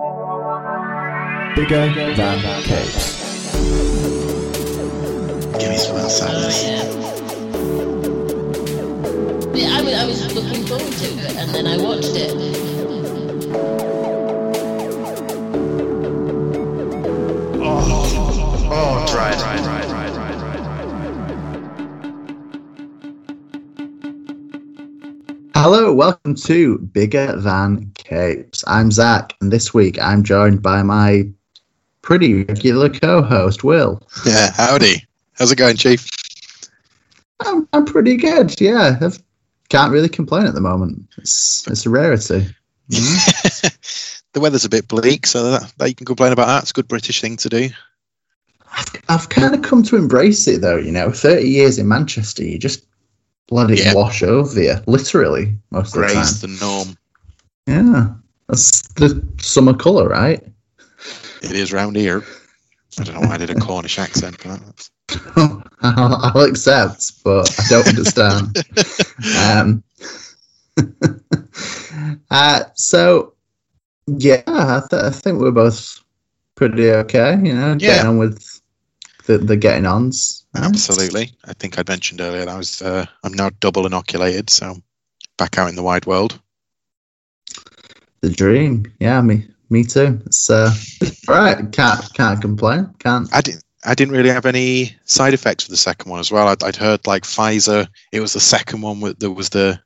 Bigger than capes. Give me some of that. Oh, yeah. Yeah, I was, I was looking forward to it, and then I watched it. Hello, welcome to Bigger Than Capes. I'm Zach, and this week I'm joined by my pretty regular co-host, Will. Yeah, howdy. How's it going, Chief? I'm, I'm pretty good, yeah. I can't really complain at the moment. It's it's a rarity. the weather's a bit bleak, so that, that you can complain about that. It's a good British thing to do. I've, I've kind of come to embrace it though. You know, 30 years in Manchester, you just let it Yeah. wash over you, literally most of the time. The norm. Yeah, that's the summer colour, right? It is round here. I don't know why I did a Cornish accent, but. I'll, I'll accept, but I don't understand. um, uh, so, yeah, I, th- I think we're both pretty okay. You know, Yeah. getting on with the, the getting ons. Absolutely. I think I mentioned earlier that I was uh, I'm now double inoculated, so back out in the wide world. The dream. Yeah, me, me too. It's uh, all right. Can't can't complain. Can't. I didn't. I didn't really have any side effects for the second one as well. I'd, I'd heard like Pfizer, it was the second one that was the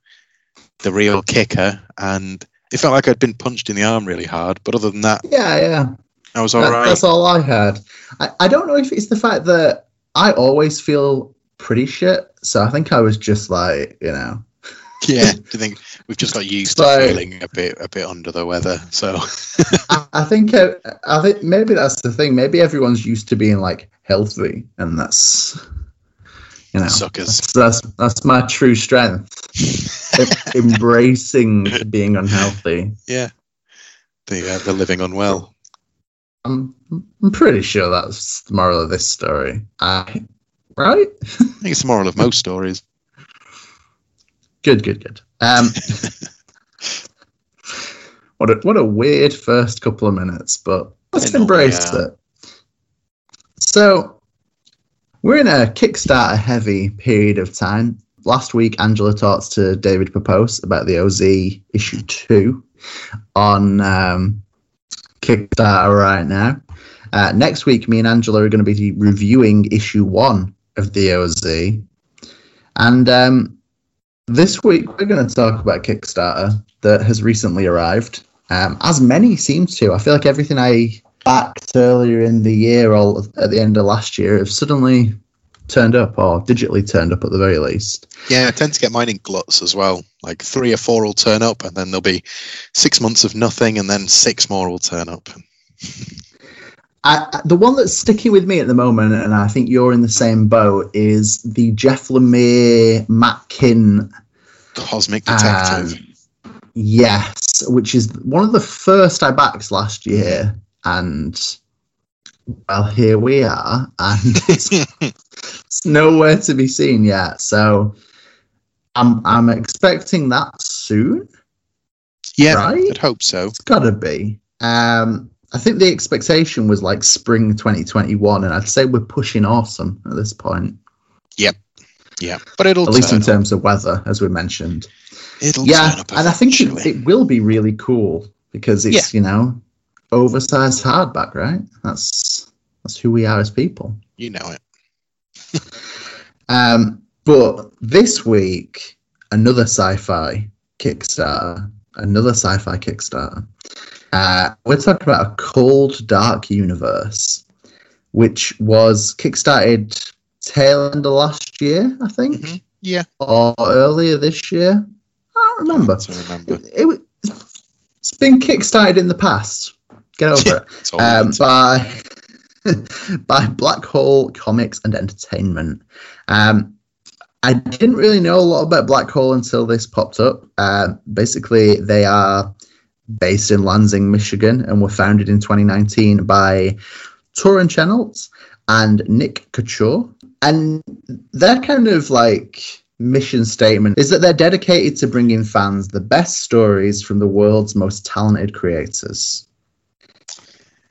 the real kicker, and it felt like I'd been punched in the arm really hard. But other than that, Yeah, yeah. I was all That- right. That's all I had. I, I don't know if it's the fact that I always feel pretty shit. So I think I was just like, you know, Yeah, do you think we've just got used to feeling a bit a bit under the weather? So I, I think uh, I think maybe that's the thing. Maybe everyone's used to being like healthy, and that's you know suckers. that's that's, that's my true strength. Embracing being unhealthy. Yeah, the uh, the living unwell. I'm I'm pretty sure that's the moral of this story. I right? I think it's the moral of most stories. Good, good, good. Um, what a what a weird first couple of minutes, but let's embrace yeah. it. So we're in a Kickstarter heavy period of time. Last week, Angela talked to David Pepose about the OZ issue two on um, Kickstarter right now. Uh, next week, me and Angela are going to be reviewing issue one of the OZ, and um, this week, we're going to talk about Kickstarter that has recently arrived. Um, as many seem to. I feel like everything I backed earlier in the year or at the end of last year have suddenly turned up or digitally turned up at the very least. Yeah, I tend to get mine in gluts as well. Like three or four will turn up, and then there'll be six months of nothing, and then six more will turn up. I, the one that's sticking with me at the moment, and I think you're in the same boat, is the Jeff Lemire Matt Kindt Cosmic Um, Detective. Yes, which is one of the first I backed last year, and well, here we are, and it's, it's nowhere to be seen yet. So I'm I'm expecting that soon. yeah, right? I'd hope so. It's got to be. Um, I think the expectation was like spring 2021, and I'd say we're pushing autumn at this point, Yep. Yeah, but it'll at least in up. terms of weather, as we mentioned. It'll yeah, turn up and I think it, it will be really cool because it's you know oversized hardback, right? That's that's who we are as people. you know it. Um, but this week, another sci-fi Kickstarter, another sci-fi Kickstarter. Uh, we're talking about a cold, dark universe, which was kickstarted tail end of last year, I think, Mhm. Yeah, or earlier this year. I don't remember. to remember. It, it, was- it's been kickstarted in the past. Get over it. Um, by by Black Hole Comics and Entertainment. Um, I didn't really know a lot about Black Hole until this popped up. Uh, basically, they are based in Lansing, Michigan, and were founded in 2019 by Torin Chenault and Nick Couture. And their kind of like mission statement is that they're dedicated to bringing fans the best stories from the world's most talented creators.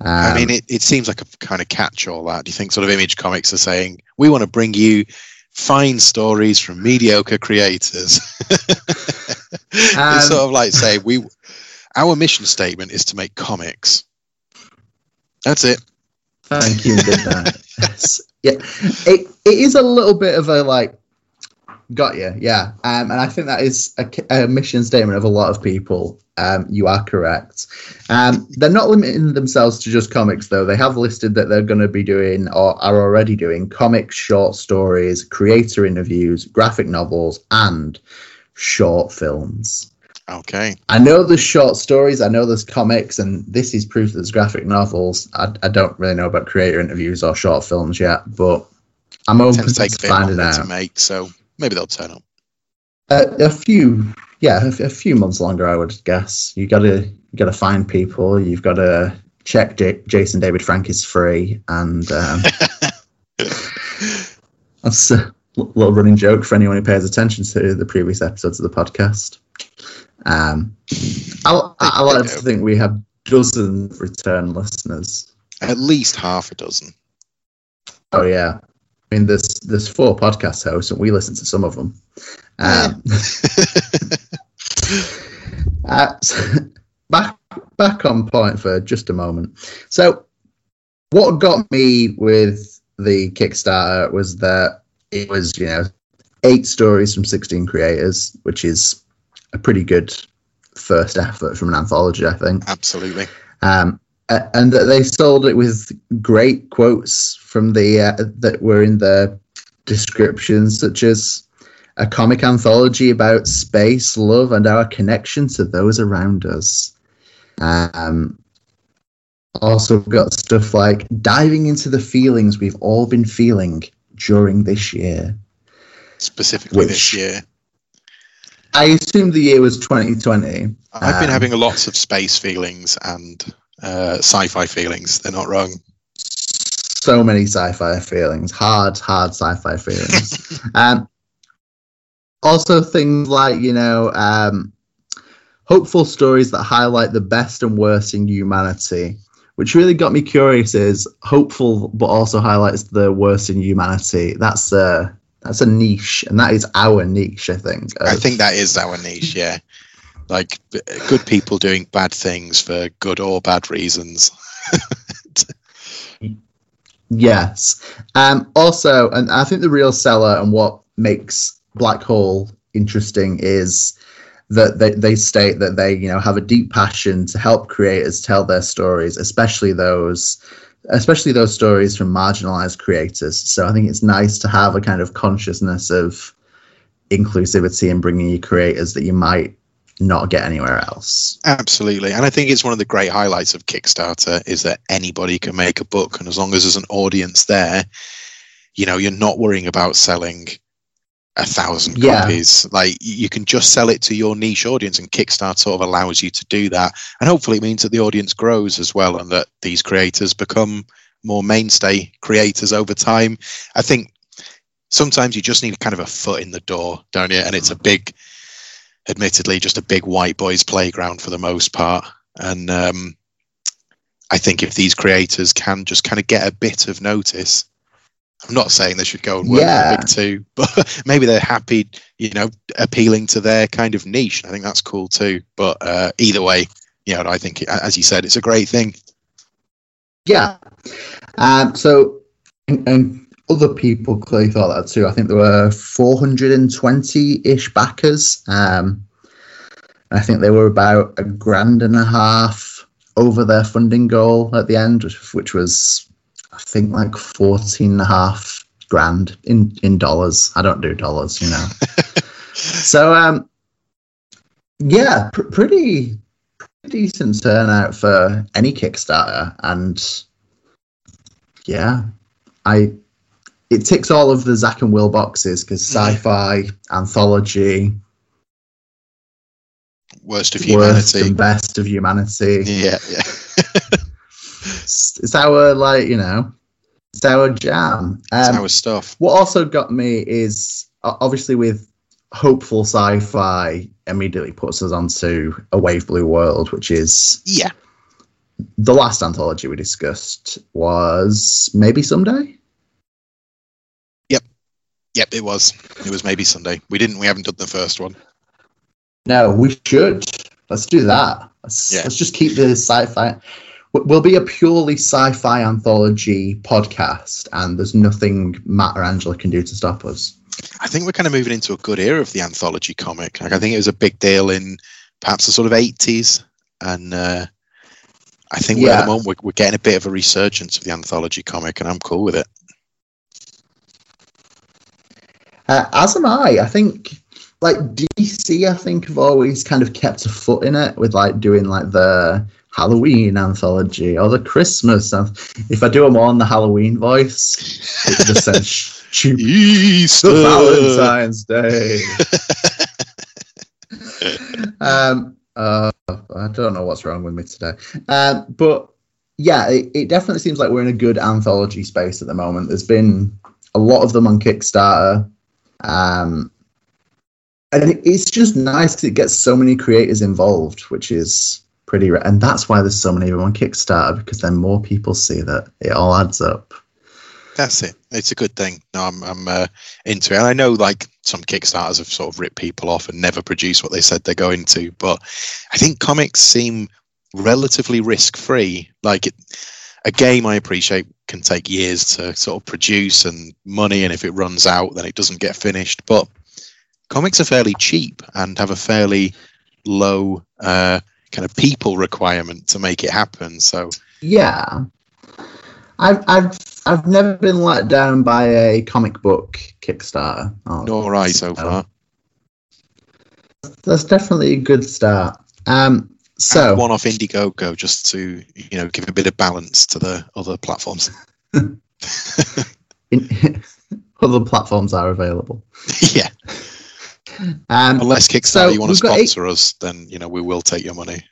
I Um, mean, it, it seems like a kind of catch all that. Do you think sort of Image Comics are saying, we want to bring you fine stories from mediocre creators? Um, it's sort of like say, we, our mission statement is to make comics. That's it. Thank you. Yes. Yeah, it it is a little bit of a like, got you. Yeah, um, and I think that is a, a mission statement of a lot of people. Um, you are correct. Um, they're not limiting themselves to just comics, though. They have listed that they're going to be doing or are already doing comics, short stories, creator interviews, graphic novels, and short films. Okay. I know there's short stories, I know there's comics, and this is proof that there's graphic novels. I, I don't really know about creator interviews or short films yet, but I'm open to to take a bit finding longer to out. make, so maybe they'll turn up. A, a few, yeah, a, a few months longer, I would guess. You gotta, you gotta find people. You've got to check J- Jason David Frank is free, and um, that's a little running joke for anyone who pays attention to the previous episodes of the podcast. Um, I, I, I like to think we have dozens of return listeners. At least half a dozen. Oh yeah, I mean there's there's four podcast hosts, and we listen to some of them. Um, uh, so- back back on point for just a moment. So, what got me with the Kickstarter was that it was you know eight stories from sixteen creators, which is a pretty good first effort from an anthology, I think. Absolutely. Um, and that they sold it with great quotes from the uh, that were in the descriptions, such as a comic anthology about space, love, and our connection to those around us. Um, also got stuff like diving into the feelings we've all been feeling during this year. Specifically this year. I assume the year was 2020. I've been Um, having lots of space feelings and uh, sci-fi feelings. They're not wrong. so many sci-fi feelings, hard, hard sci-fi feelings. um, also, things like you know, um, hopeful stories that highlight the best and worst in humanity, which really got me curious. Is hopeful, but also highlights the worst in humanity. That's a that's a niche, and that is our niche. I think. I think that is our niche. Yeah, like good people doing bad things for good or bad reasons. Yes. Um, also, and I think the real seller and what makes Black Hole interesting is that they, they state that they you know have a deep passion to help creators tell their stories, especially those especially those stories from marginalized creators. So I think it's nice to have a kind of consciousness of inclusivity and bringing you creators that you might not get anywhere else. Absolutely, and I think it's one of the great highlights of Kickstarter is that anybody can make a book, and as long as there's an audience there, you know, you're not worrying about selling a thousand Yeah. copies. Like you can just sell it to your niche audience, and Kickstarter sort of allows you to do that, and hopefully it means that the audience grows as well, and that these creators become more mainstay creators over time. I think sometimes you just need kind of a foot in the door, don't you? And it's a big admittedly just a big white boys playground for the most part and um, i think if these creators can just kind of get a bit of notice i'm not saying they should go and work Yeah. for big two but maybe they're happy you know appealing to their kind of niche i think that's cool too but uh, either way you know i think as you said it's a great thing Yeah. Um, so, and, and other people clearly thought that too. I think there were 420 ish backers. Um, I think they were about a grand and a half over their funding goal at the end, which, which was, I think, like 14 and a half grand in, in dollars. I don't do dollars, you know. so, um, yeah, pr- pretty decent turnout for any Kickstarter, and yeah, I it ticks all of the Zach and Will boxes because sci-fi, anthology, worst of humanity, worst and best of humanity. yeah yeah It's, it's our like you know, it's our jam. it's Um, our stuff What also got me is obviously with hopeful sci-fi immediately puts us onto a wave blue world, which is yeah the last anthology we discussed was maybe someday. Yep, it was. It was maybe Sunday. We didn't. We haven't done the first one. No, we should. Let's do that. Let's, Yeah. let's just keep the sci-fi. We'll be a purely sci-fi anthology podcast, and there's nothing Matt or Angela can do to stop us. I think we're kind of moving into a good era of the anthology comic. Like I think it was a big deal in perhaps the sort of eighties, and uh, I think we're at the moment we're, we're getting a bit of a resurgence of the anthology comic, and I'm cool with it. Uh, as am I. I think like DC, I think have always kind of kept a foot in it with like doing like the Halloween anthology or the Christmas. If I do them all in the Halloween voice, it just says stupid Easter. Valentine's Day. um, uh, I don't know what's wrong with me today. Um, but yeah, it, it definitely seems like we're in a good anthology space at the moment. There's been a lot of them on Kickstarter. Um, and it's just nice it gets so many creators involved, which is pretty rare. And that's why there's so many of them on Kickstarter because then more people see that it all adds up. That's it. It's a good thing. No, I'm I'm uh, into it. And I know like some Kickstarters have sort of ripped people off and never produce what they said they're going to, but I think comics seem relatively risk free. Like it, a game I appreciate can take years to sort of produce and money, and if it runs out, then it doesn't get finished. But comics are fairly cheap and have a fairly low uh, kind of people requirement to make it happen. So Yeah, I've I've I've never been let down by a comic book Kickstarter. Oh, nor I so far. That's definitely a good start. Um, so one off Indiegogo just to you know give a bit of balance to the other platforms. other platforms are available. yeah, Um, unless Kickstarter So you want to we've eight- sponsor us, then you know we will take your money.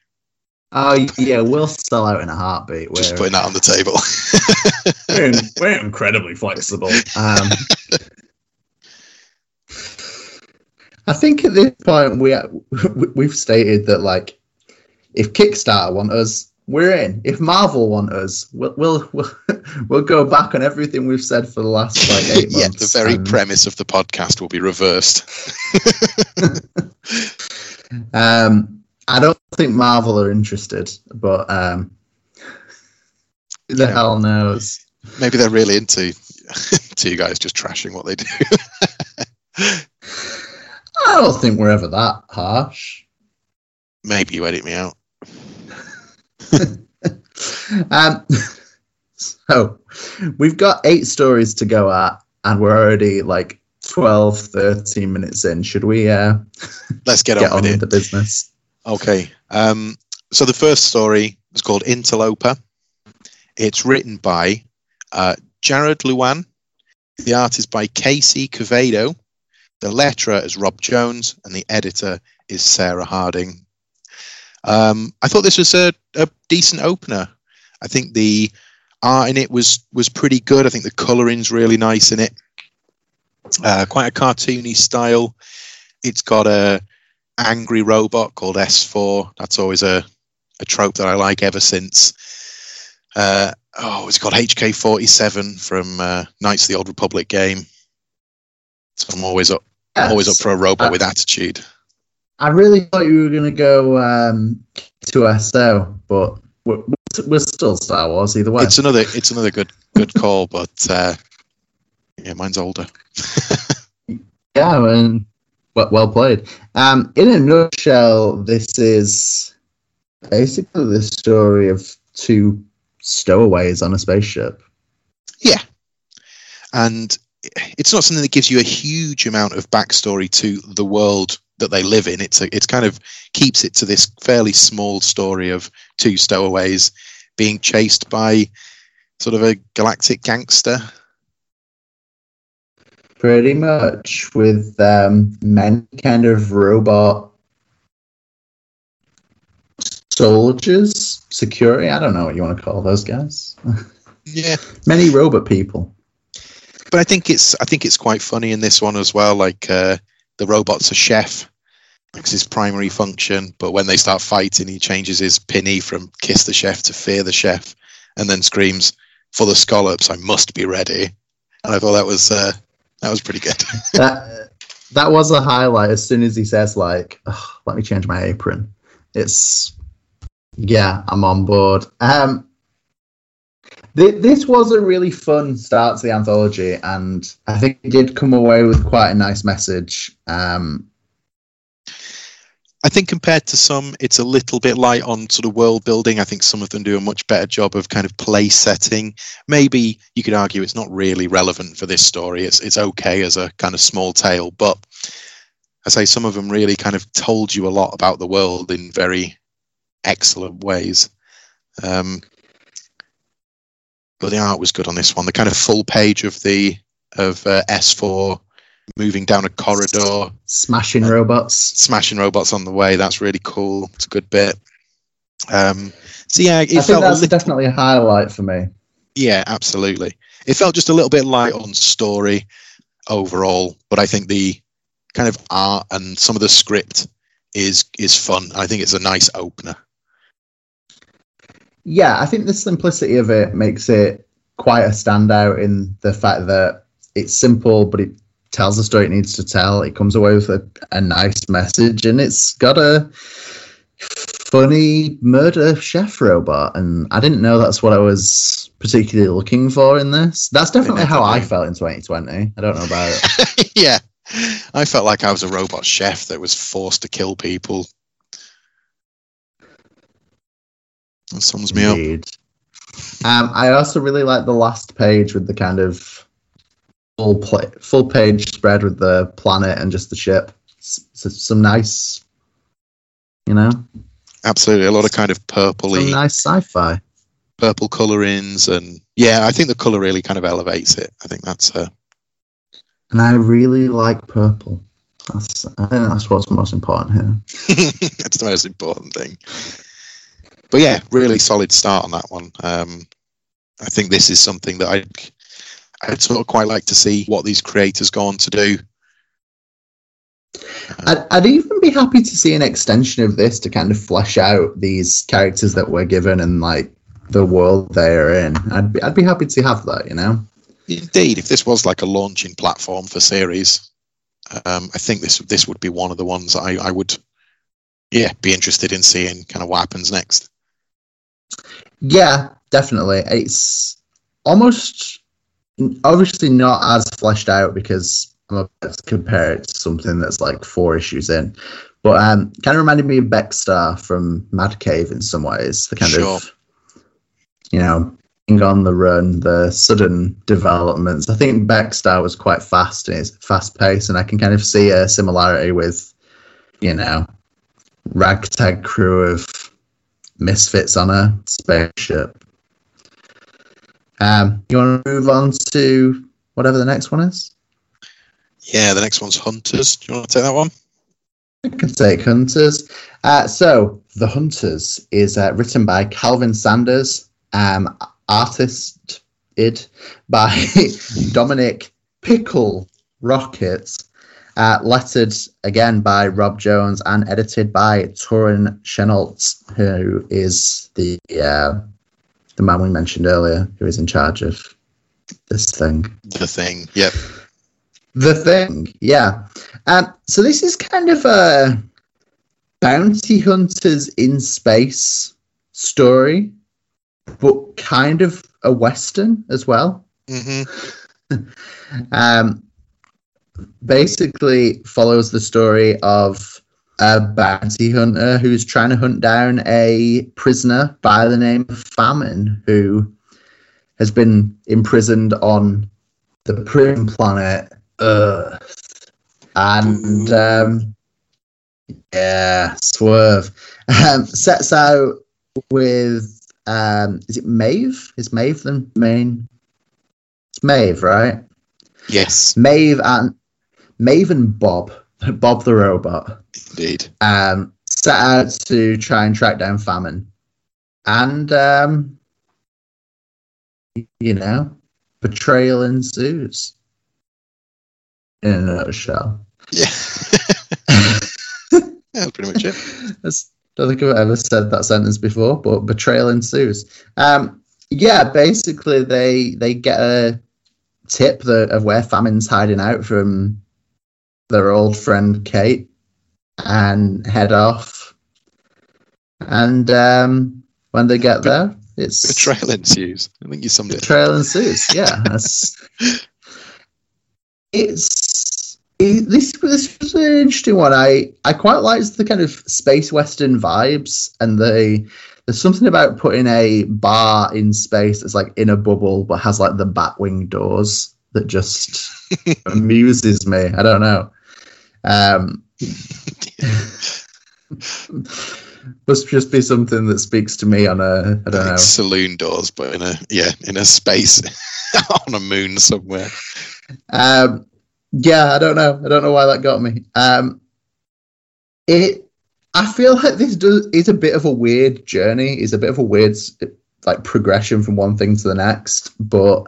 oh yeah, we'll sell out in a heartbeat. Just We're, Just putting that on the table. we're, in- we're incredibly flexible. Um, I think at this point we we've stated that like if Kickstarter want us, we're in. If Marvel want us, we'll we'll we'll, we'll go back on everything we've said for the last like eight yeah, months. the very and, premise of the podcast will be reversed. um, I don't think Marvel are interested, but um, who the Yeah. hell knows? Maybe they're really into to you guys just trashing what they do. I don't think we're ever that harsh. Maybe you edit me out. Um, so we've got eight stories to go at, and we're already like 12, 13 minutes in. Should we uh, Let's get, get on on with it. the business? Okay. Um, so the first story is called Interloper. It's written by uh, Jared Luan. The art is by Casey Quevedo. The letterer is Rob Jones, and the editor is Sarah Harding. Um, I thought this was a, a decent opener. I think the art in it was was pretty good. I think the coloring's really nice in it. Uh, quite a cartoony style. It's got a angry robot called S4. That's always a, a trope that I like ever since. Uh, oh, it's called HK47 from uh, Knights of the Old Republic game. So I'm always up, always up for a robot Uh, with attitude. I really thought you were going to go um, to SO, but we're, we're still Star Wars either way. It's another, it's another good, good call, but uh, yeah, mine's older. Yeah, and well, well played. Um, in a nutshell, this is basically the story of two stowaways on a spaceship. Yeah, and it's not something that gives you a huge amount of backstory to the world that they live in. It's a, it's kind of keeps it to this fairly small story of two stowaways being chased by sort of a galactic gangster. Pretty much with um, many kind of robot soldiers, security. I don't know what you want to call those guys. Yeah, many robot people. but I think it's I think it's quite funny in this one as well. Like uh, the robot's a chef, That's his primary function. But when they start fighting, he changes his pinny from kiss the chef to fear the chef, and then screams, "For the scallops, I must be ready." And I thought that was uh, that was pretty good. that that was a highlight. As soon as he says like, "Ugh, "Let me change my apron," it's yeah, I'm on board. Um, th- this was a really fun start to the anthology, and I think it did come away with quite a nice message. Um, I think compared to some, it's a little bit light on sort of world building. I think some of them do a much better job of kind of place setting. Maybe you could argue it's not really relevant for this story. It's it's okay as a kind of small tale, but I say some of them really kind of told you a lot about the world in very excellent ways. Um, but the art was good on this one. The kind of full page of the of uh, S4 moving down a corridor, smashing robots. smashing robots on the way. That's really cool. It's a good bit. Um, so yeah, it I think felt that's little, definitely a highlight for me. yeah, absolutely. It felt just a little bit light on story overall, but I think the kind of art and some of the script is is fun. I think it's a nice opener. Yeah, I think the simplicity of it makes it quite a standout in the fact that it's simple, but it tells the story it needs to tell. It comes away with a, a nice message, and it's got a funny murder chef robot. And I didn't know that's what I was particularly looking for in this. That's definitely how I felt in 2020. I don't know about it. yeah, I felt like I was a robot chef that was forced to kill people. That sums me up. Um, I also really like the last page with the kind of full play, full page spread with the planet and just the ship. Some nice, you know, Absolutely, a lot of kind of purpley, some nice sci-fi. purple colorings, and yeah, I think the color really kind of elevates it. I think that's uh, And I really like purple. That's I think that's what's most important here. that's the most important thing. But yeah, really solid start on that one. Um, I think this is something that I'd I'd sort of quite like to see what these creators go on to do. I'd, I'd even be happy to see an extension of this to kind of flesh out these characters that we're given and like the world they're in. I'd be, I'd be happy to have that, you know. Indeed, if this was like a launching platform for series, um, I think this this would be one of the ones I, I would, yeah, be interested in seeing kind of what happens next. Yeah, definitely. It's almost obviously not as fleshed out because I'm about to compare it to something that's like four issues in. But um kind of reminded me of Becstar from Mad Cave in some ways. The kind Sure. of you know, being on the run, the sudden developments. I think Becstar was quite fast and it's fast paced and I can kind of see a similarity with, you know, ragtag crew of misfits on a spaceship. Um, you want to move on to whatever the next one is? Yeah, the next one's Hunters. Do you want to take that one? I can take Hunters. Uh, so, The Hunters is uh, written by Calvin Sanders, um, artist id by Dominic Pickle Rockets, uh, lettered again by Rob Jones and edited by Torin Chenault, who is the uh, the man we mentioned earlier, who is in charge of this thing. The thing. Yep. The thing, yeah. Um, so this is kind of a bounty hunters in space story, but kind of a western as well. hmm Um, basically follows the story of a bounty hunter who's trying to hunt down a prisoner by the name of Famine, who has been imprisoned on the prison planet Earth. And um, yeah, swerve. Um, sets out with um, is it Maeve? Is Maeve the main? It's Maeve, right? Yes, Maeve and Maeve and Bob, Bob the robot, indeed. um, set out to try and track down Famine, and um, you know, betrayal ensues. In a nutshell. Yeah. that's pretty much it. That's, don't think I've ever said that sentence before, but betrayal ensues. Um, yeah, basically they they get a tip that, of where Famine's hiding out from their old friend Kate and head off. And um, when they get there, it's Betrayal ensues. I think you summed it. betrayal ensues. Yeah, that's it's it, this. This was an interesting one. I I quite liked the kind of space western vibes, and the there's something about putting a bar in space that's like in a bubble, but has like the batwing doors that just amuses me. I don't know. Um, must just be something that speaks to me on a I don't know. Saloon doors, but in a yeah, in a space on a moon somewhere. Um, yeah, I don't know. I don't know why that got me. Um, it. I feel like this does is a bit of a weird journey. Is a bit of a weird like progression from one thing to the next. But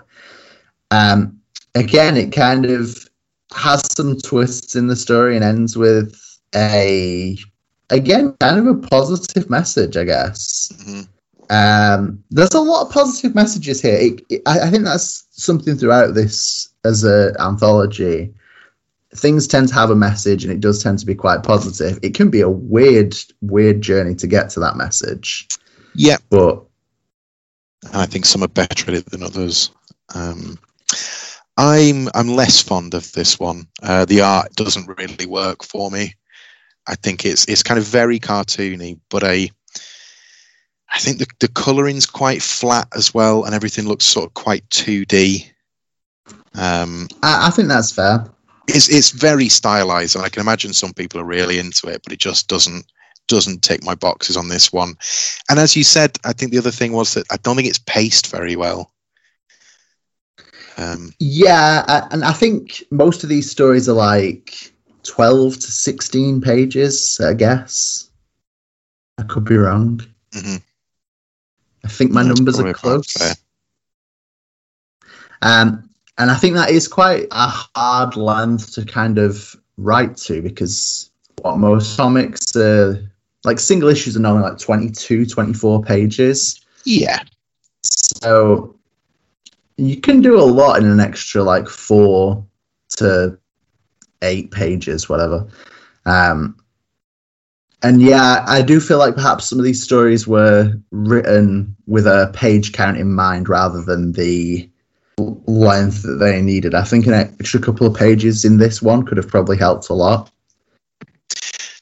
um, again, it kind of has some twists in the story and ends with a again kind of a positive message, I guess. Mhm. Um, there's a lot of positive messages here. It, it- I, I think that's something throughout this as a anthology. Things tend to have a message, and it does tend to be quite positive. It can be a weird, weird journey to get to that message, Yeah, but I think some are better at it than others. Um, I'm I'm less fond of this one. Uh, the art doesn't really work for me. I think it's it's kind of very cartoony, but I I think the the coloring's quite flat as well, and everything looks sort of quite 2D. Um, I, I think that's fair. it's it's very stylized, and I can imagine some people are really into it, but it just doesn't doesn't tick my boxes on this one. And as you said, I think the other thing was that I don't think it's paced very well. Um, Yeah, I- and I think most of these stories are like 12 to 16 pages, I guess. I could be wrong. mhm. I think my That's numbers are close. Um, and I think that is quite a hard length to kind of write to because what most comics, uh, like single issues, are normally like 22, 24 pages. Yeah, So you can do a lot in an extra like four to eight pages, whatever. Um, and yeah, I do feel like perhaps some of these stories were written with a page count in mind rather than the length that they needed. I think an extra couple of pages in this one could have probably helped a lot.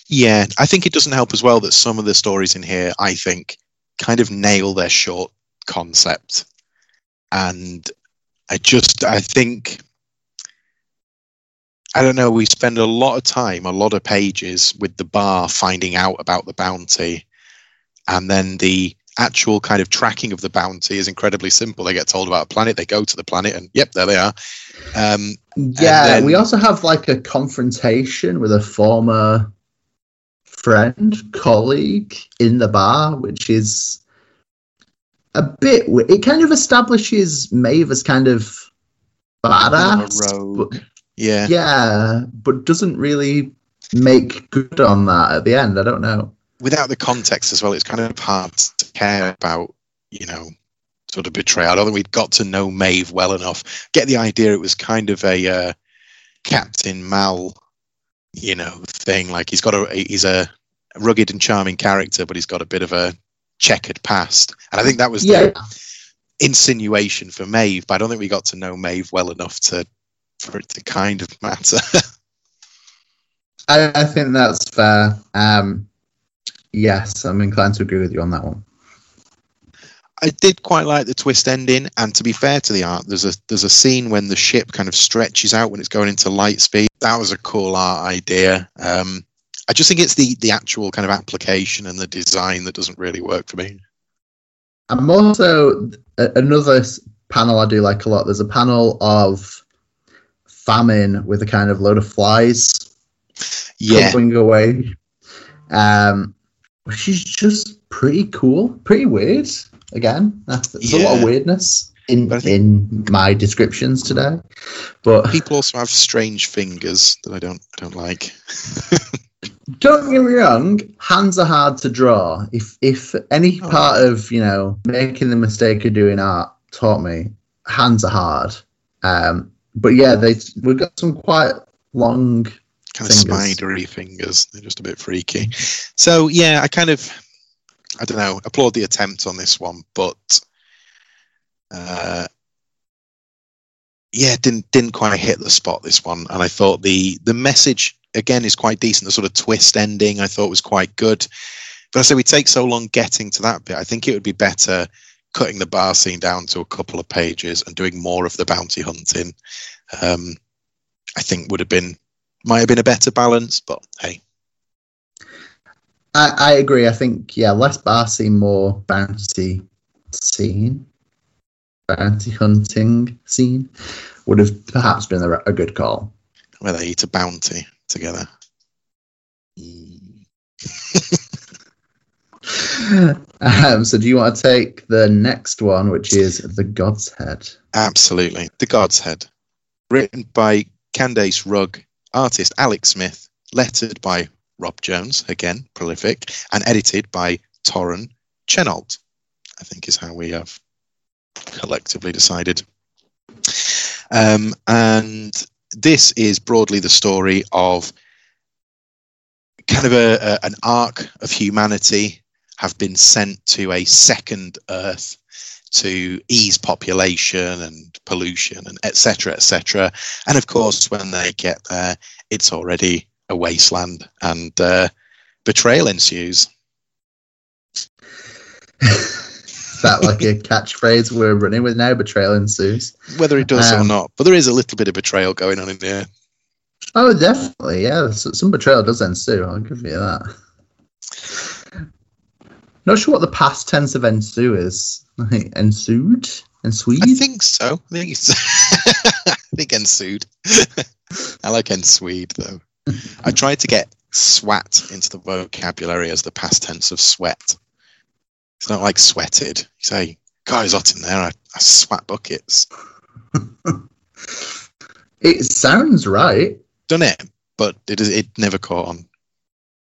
yeah. I think it doesn't help as well that some of the stories in here, I think, kind of nail their short concept, and I just I think I don't know. We spend a lot of time, a lot of pages with the bar finding out about the bounty, and then the actual kind of tracking of the bounty is incredibly simple. They get told about a planet, they go to the planet, and yep, there they are. Um, Yeah, then- we also have like a confrontation with a former friend, colleague in the bar, which is a bit. It kind of establishes Maeve as kind of badass, but- Yeah, yeah, but doesn't really make good on that at the end. I don't know. without the context as well, it's kind of hard to care about, you know, sort of betrayal. I don't think we'd got to know Maeve well enough. Get the idea it was kind of a uh, Captain Mal, you know, thing. Like he's got a he's a rugged and charming character, but he's got a bit of a checkered past. And I think that was Yeah, the insinuation for Maeve, but I don't think we got to know Maeve well enough to for it to kind of matter. I, I think that's fair. Um, yes, I'm inclined to agree with you on that one. I did quite like the twist ending, and to be fair to the art, there's a there's a scene when the ship kind of stretches out when it's going into light speed. That was a cool art idea. Um, I just think it's the the actual kind of application and the design that doesn't really work for me. I'm also another panel I do like a lot. There's a panel of famine with a kind of load of flies Yeah, going away, um, which is just pretty cool, pretty weird. Again, that's, there's a lot of weirdness in But I think- in my descriptions today, but people also have strange fingers that I don't I don't like. don't get me wrong, hands are hard to draw. If if any Oh. part of you know making the mistake of doing art taught me, hands are hard. Um, but yeah, they we've got some quite long. kind of Fingers. spidery fingers. They're just a bit freaky. So yeah, I kind of, I don't know, applaud the attempt on this one, but uh, yeah, didn't didn't quite hit the spot this one. And I thought the the message again is quite decent. The sort of twist ending I thought was quite good. But I say we take so long getting to that bit. I think it would be better cutting the bar scene down to a couple of pages and doing more of the bounty hunting. Um, I think would have been might have been a better balance, but hey, I, I agree. I think yeah, less bar scene, more bounty scene, bounty hunting scene would have perhaps been a, a good call. where they eat a bounty together. Um, so do you want to take the next one, which is the God's Head? Absolutely. The God's Head. Written by Candace Rugg, artist Alex Smith, lettered by Rob Jones, again, prolific, and edited by Torin Chenault, I think is how we have collectively decided. Um, and this is broadly the story of kind of a, a an arc of humanity have been sent to a second Earth to ease population and pollution and etc etc and of course when they get there it's already a wasteland and uh, betrayal ensues that like a catchphrase we're running with now? Betrayal ensues. whether it does or Um, not but there is a little bit of betrayal going on in there Oh, definitely. Yeah, some betrayal does ensue. I'll give you that. Not sure what the past tense of ensue is. Like, ensued? Ensued? i think so i think i think ensued i like ensued though i tried to get swat into the vocabulary as the past tense of sweat it's not like sweated you say guys hot in there i, I swat buckets It sounds right. done it, but it it never caught on.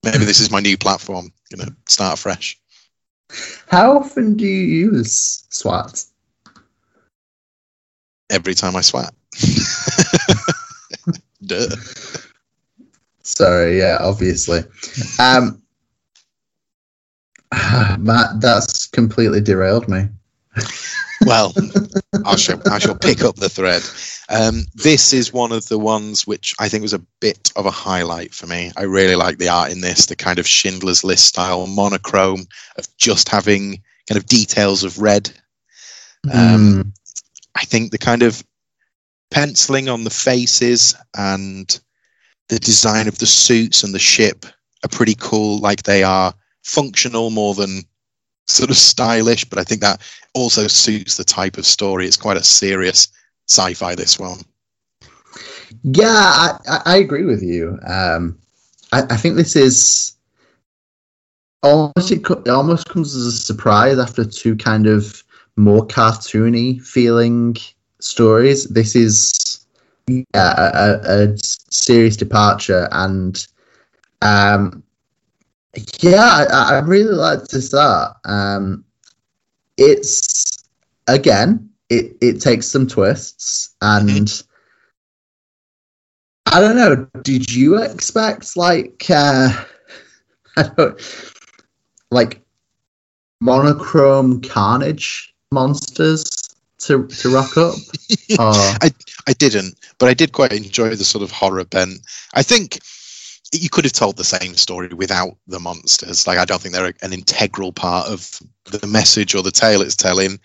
Maybe this is my new platform. You know, start fresh. How often do you use SWAT? Every time I swat. Duh. Sorry, yeah, obviously. Um, Matt, that's completely derailed me. Well, I shall I shall pick up the thread. Um, this is one of the ones which I think was a bit of a highlight for me. I really like the art in this, the kind of Schindler's List style monochrome of just having kind of details of red Um, Mm, I think the kind of penciling on the faces and the design of the suits and the ship are pretty cool. Like they are functional more than sort of stylish, but I think that also suits the type of story. It's quite a serious sci-fi. This one, yeah, I, I, agree with you. Um, I, I think this is almost it, co- it almost comes as a surprise after two kind of more cartoony feeling stories. This is yeah, a, a, a serious departure, and um, yeah, I, I really like to start. Um, it's again, it it takes some twists, and I don't know. Did you expect like uh, I don't like monochrome carnage monsters to to rock up? or, I didn't, but I did quite enjoy the sort of horror bent. I think you could have told the same story without the monsters. Like I don't think they're an integral part of the message or the tale it's telling,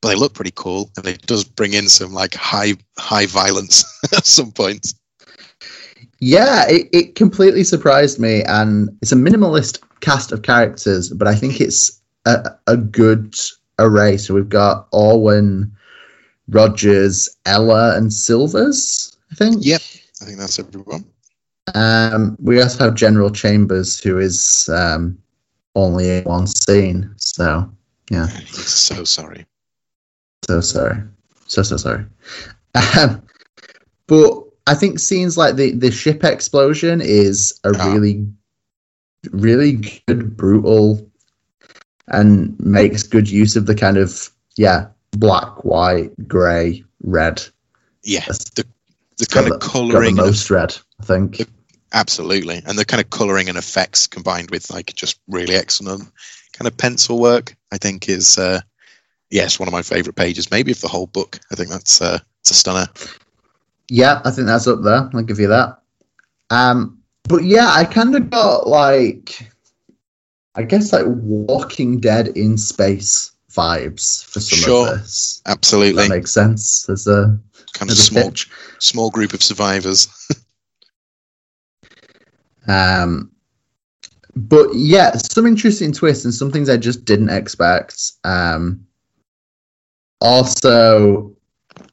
but they look pretty cool, and it does bring in some like high high violence at some point. Yeah, it, it completely surprised me, and it's a minimalist cast of characters, but I think it's a, a good array. So we've got Orwin, Rogers, Ella, and Silvers. I think. Yep. I think that's everyone. Um, we also have General Chambers, who is um, only in one scene. So yeah, so sorry. so sorry, so so sorry. Um, but I think scenes like the the ship explosion is a Ah. really really good, brutal, and makes good use of the kind of yeah black, white, grey, red. Yeah, the the kind of got colouring, the most red, I think. The- absolutely, and the kind of colouring and effects combined with like just really excellent kind of pencil work. I think is uh, yes one of my favourite pages, maybe of the whole book. I think that's uh, it's a stunner. Yeah, I think that's up there. I'll give you that. Um, but yeah, I kind of got like, I guess like Walking Dead in space vibes for some Sure. of this. Absolutely, That makes sense as a, kind of small pitch. small group of survivors. Um, but yeah, some interesting twists and some things I just didn't expect. Um, also,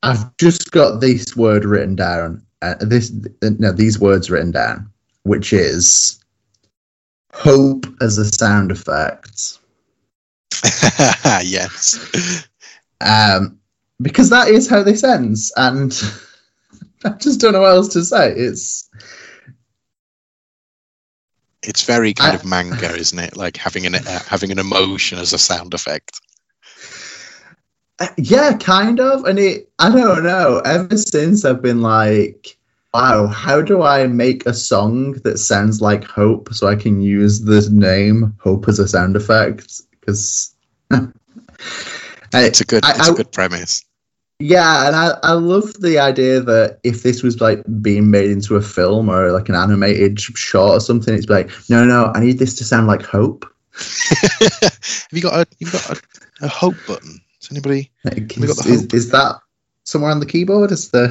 I've just got this word written down. Uh, this no, these words written down, which is hope as a sound effect. yes, Um, because that is how this ends, and I just don't know what else to say. It's it's very kind I- of manga, isn't it? Like having an uh, having an emotion as a sound effect. Uh, Yeah, kind of. And it, I don't know. Ever since I've been like, wow, how do I make a song that sounds like Hope so I can use the name Hope as a sound effect? Because It's a good I- it's a I- good premise. Yeah, and I, I love the idea that if this was like being made into a film or like an animated short or something, it's like, no, no, I need this to sound like Hope. have you got a you've got a, a hope button? Does anybody? Like, is, is, is that somewhere on the keyboard? Is the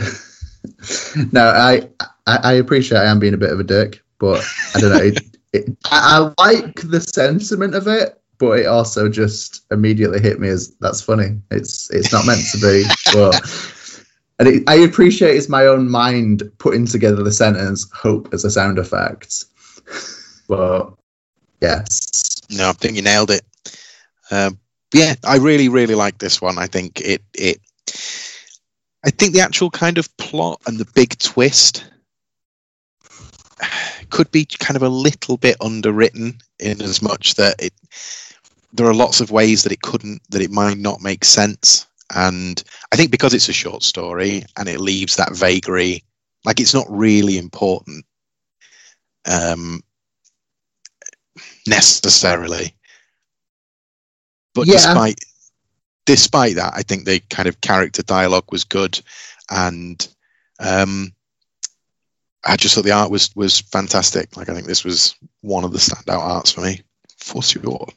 no? I, I I appreciate I am being a bit of a dick, but I don't know. It, it, I, I like the sentiment of it, but it also just immediately hit me as that's funny. It's it's not meant to be, but and it, I appreciate it's my own mind putting together the sentence "hope" as a sound effect, but yes, No, I think you nailed it. Um, yeah, I really, really like this one. I think it, it, I think the actual kind of plot and the big twist could be kind of a little bit underwritten in as much that it, there are lots of ways that it couldn't, that it might not make sense. And I think because it's a short story and it leaves that vagary, like it's not really important. Um, necessarily. But Yeah. despite despite that, I think the kind of character dialogue was good, and um, I just thought the art was was fantastic. Like I think this was one of the standout arts for me, for sure.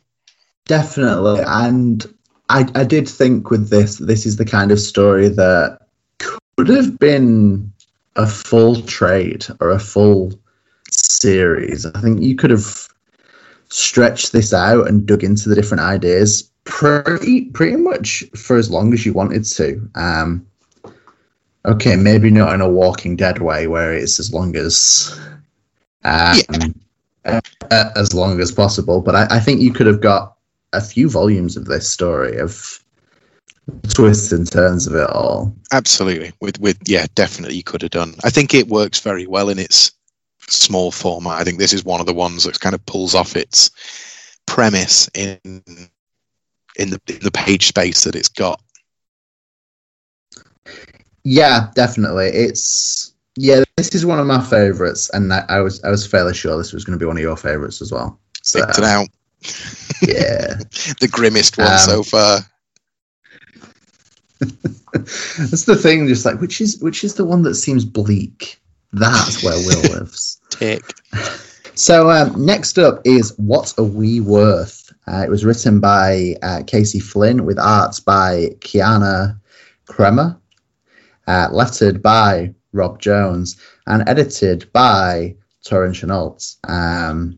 Definitely. And I, I did think with this, this is the kind of story that could have been a full trade or a full series. I think you could have stretched this out and dug into the different ideas pretty pretty much for as long as you wanted to. Um, okay, maybe not in a Walking Dead way where it's as long as um, uh, as long as possible. But I, I think you could have got a few volumes of this story of twists and turns of it all. Absolutely, with with yeah, definitely you could have done. I think it works very well in its small format. I think this is one of the ones that kind of pulls off its premise in in the in the page space that it's got. Yeah, definitely. It's yeah, this is one of my favorites, and I, I was I was fairly sure this was going to be one of your favorites as well. So Picked it out, yeah, the grimmest one Um, so far. that's the thing. Just like which is which is the one that seems bleak. That's where Will lives. Tick. So um, next up is What Are We Worth? Uh, it was written by uh, Casey Flynn with arts by Kiana Kremer, uh, lettered by Rob Jones, and edited by Torin Chenault. Um,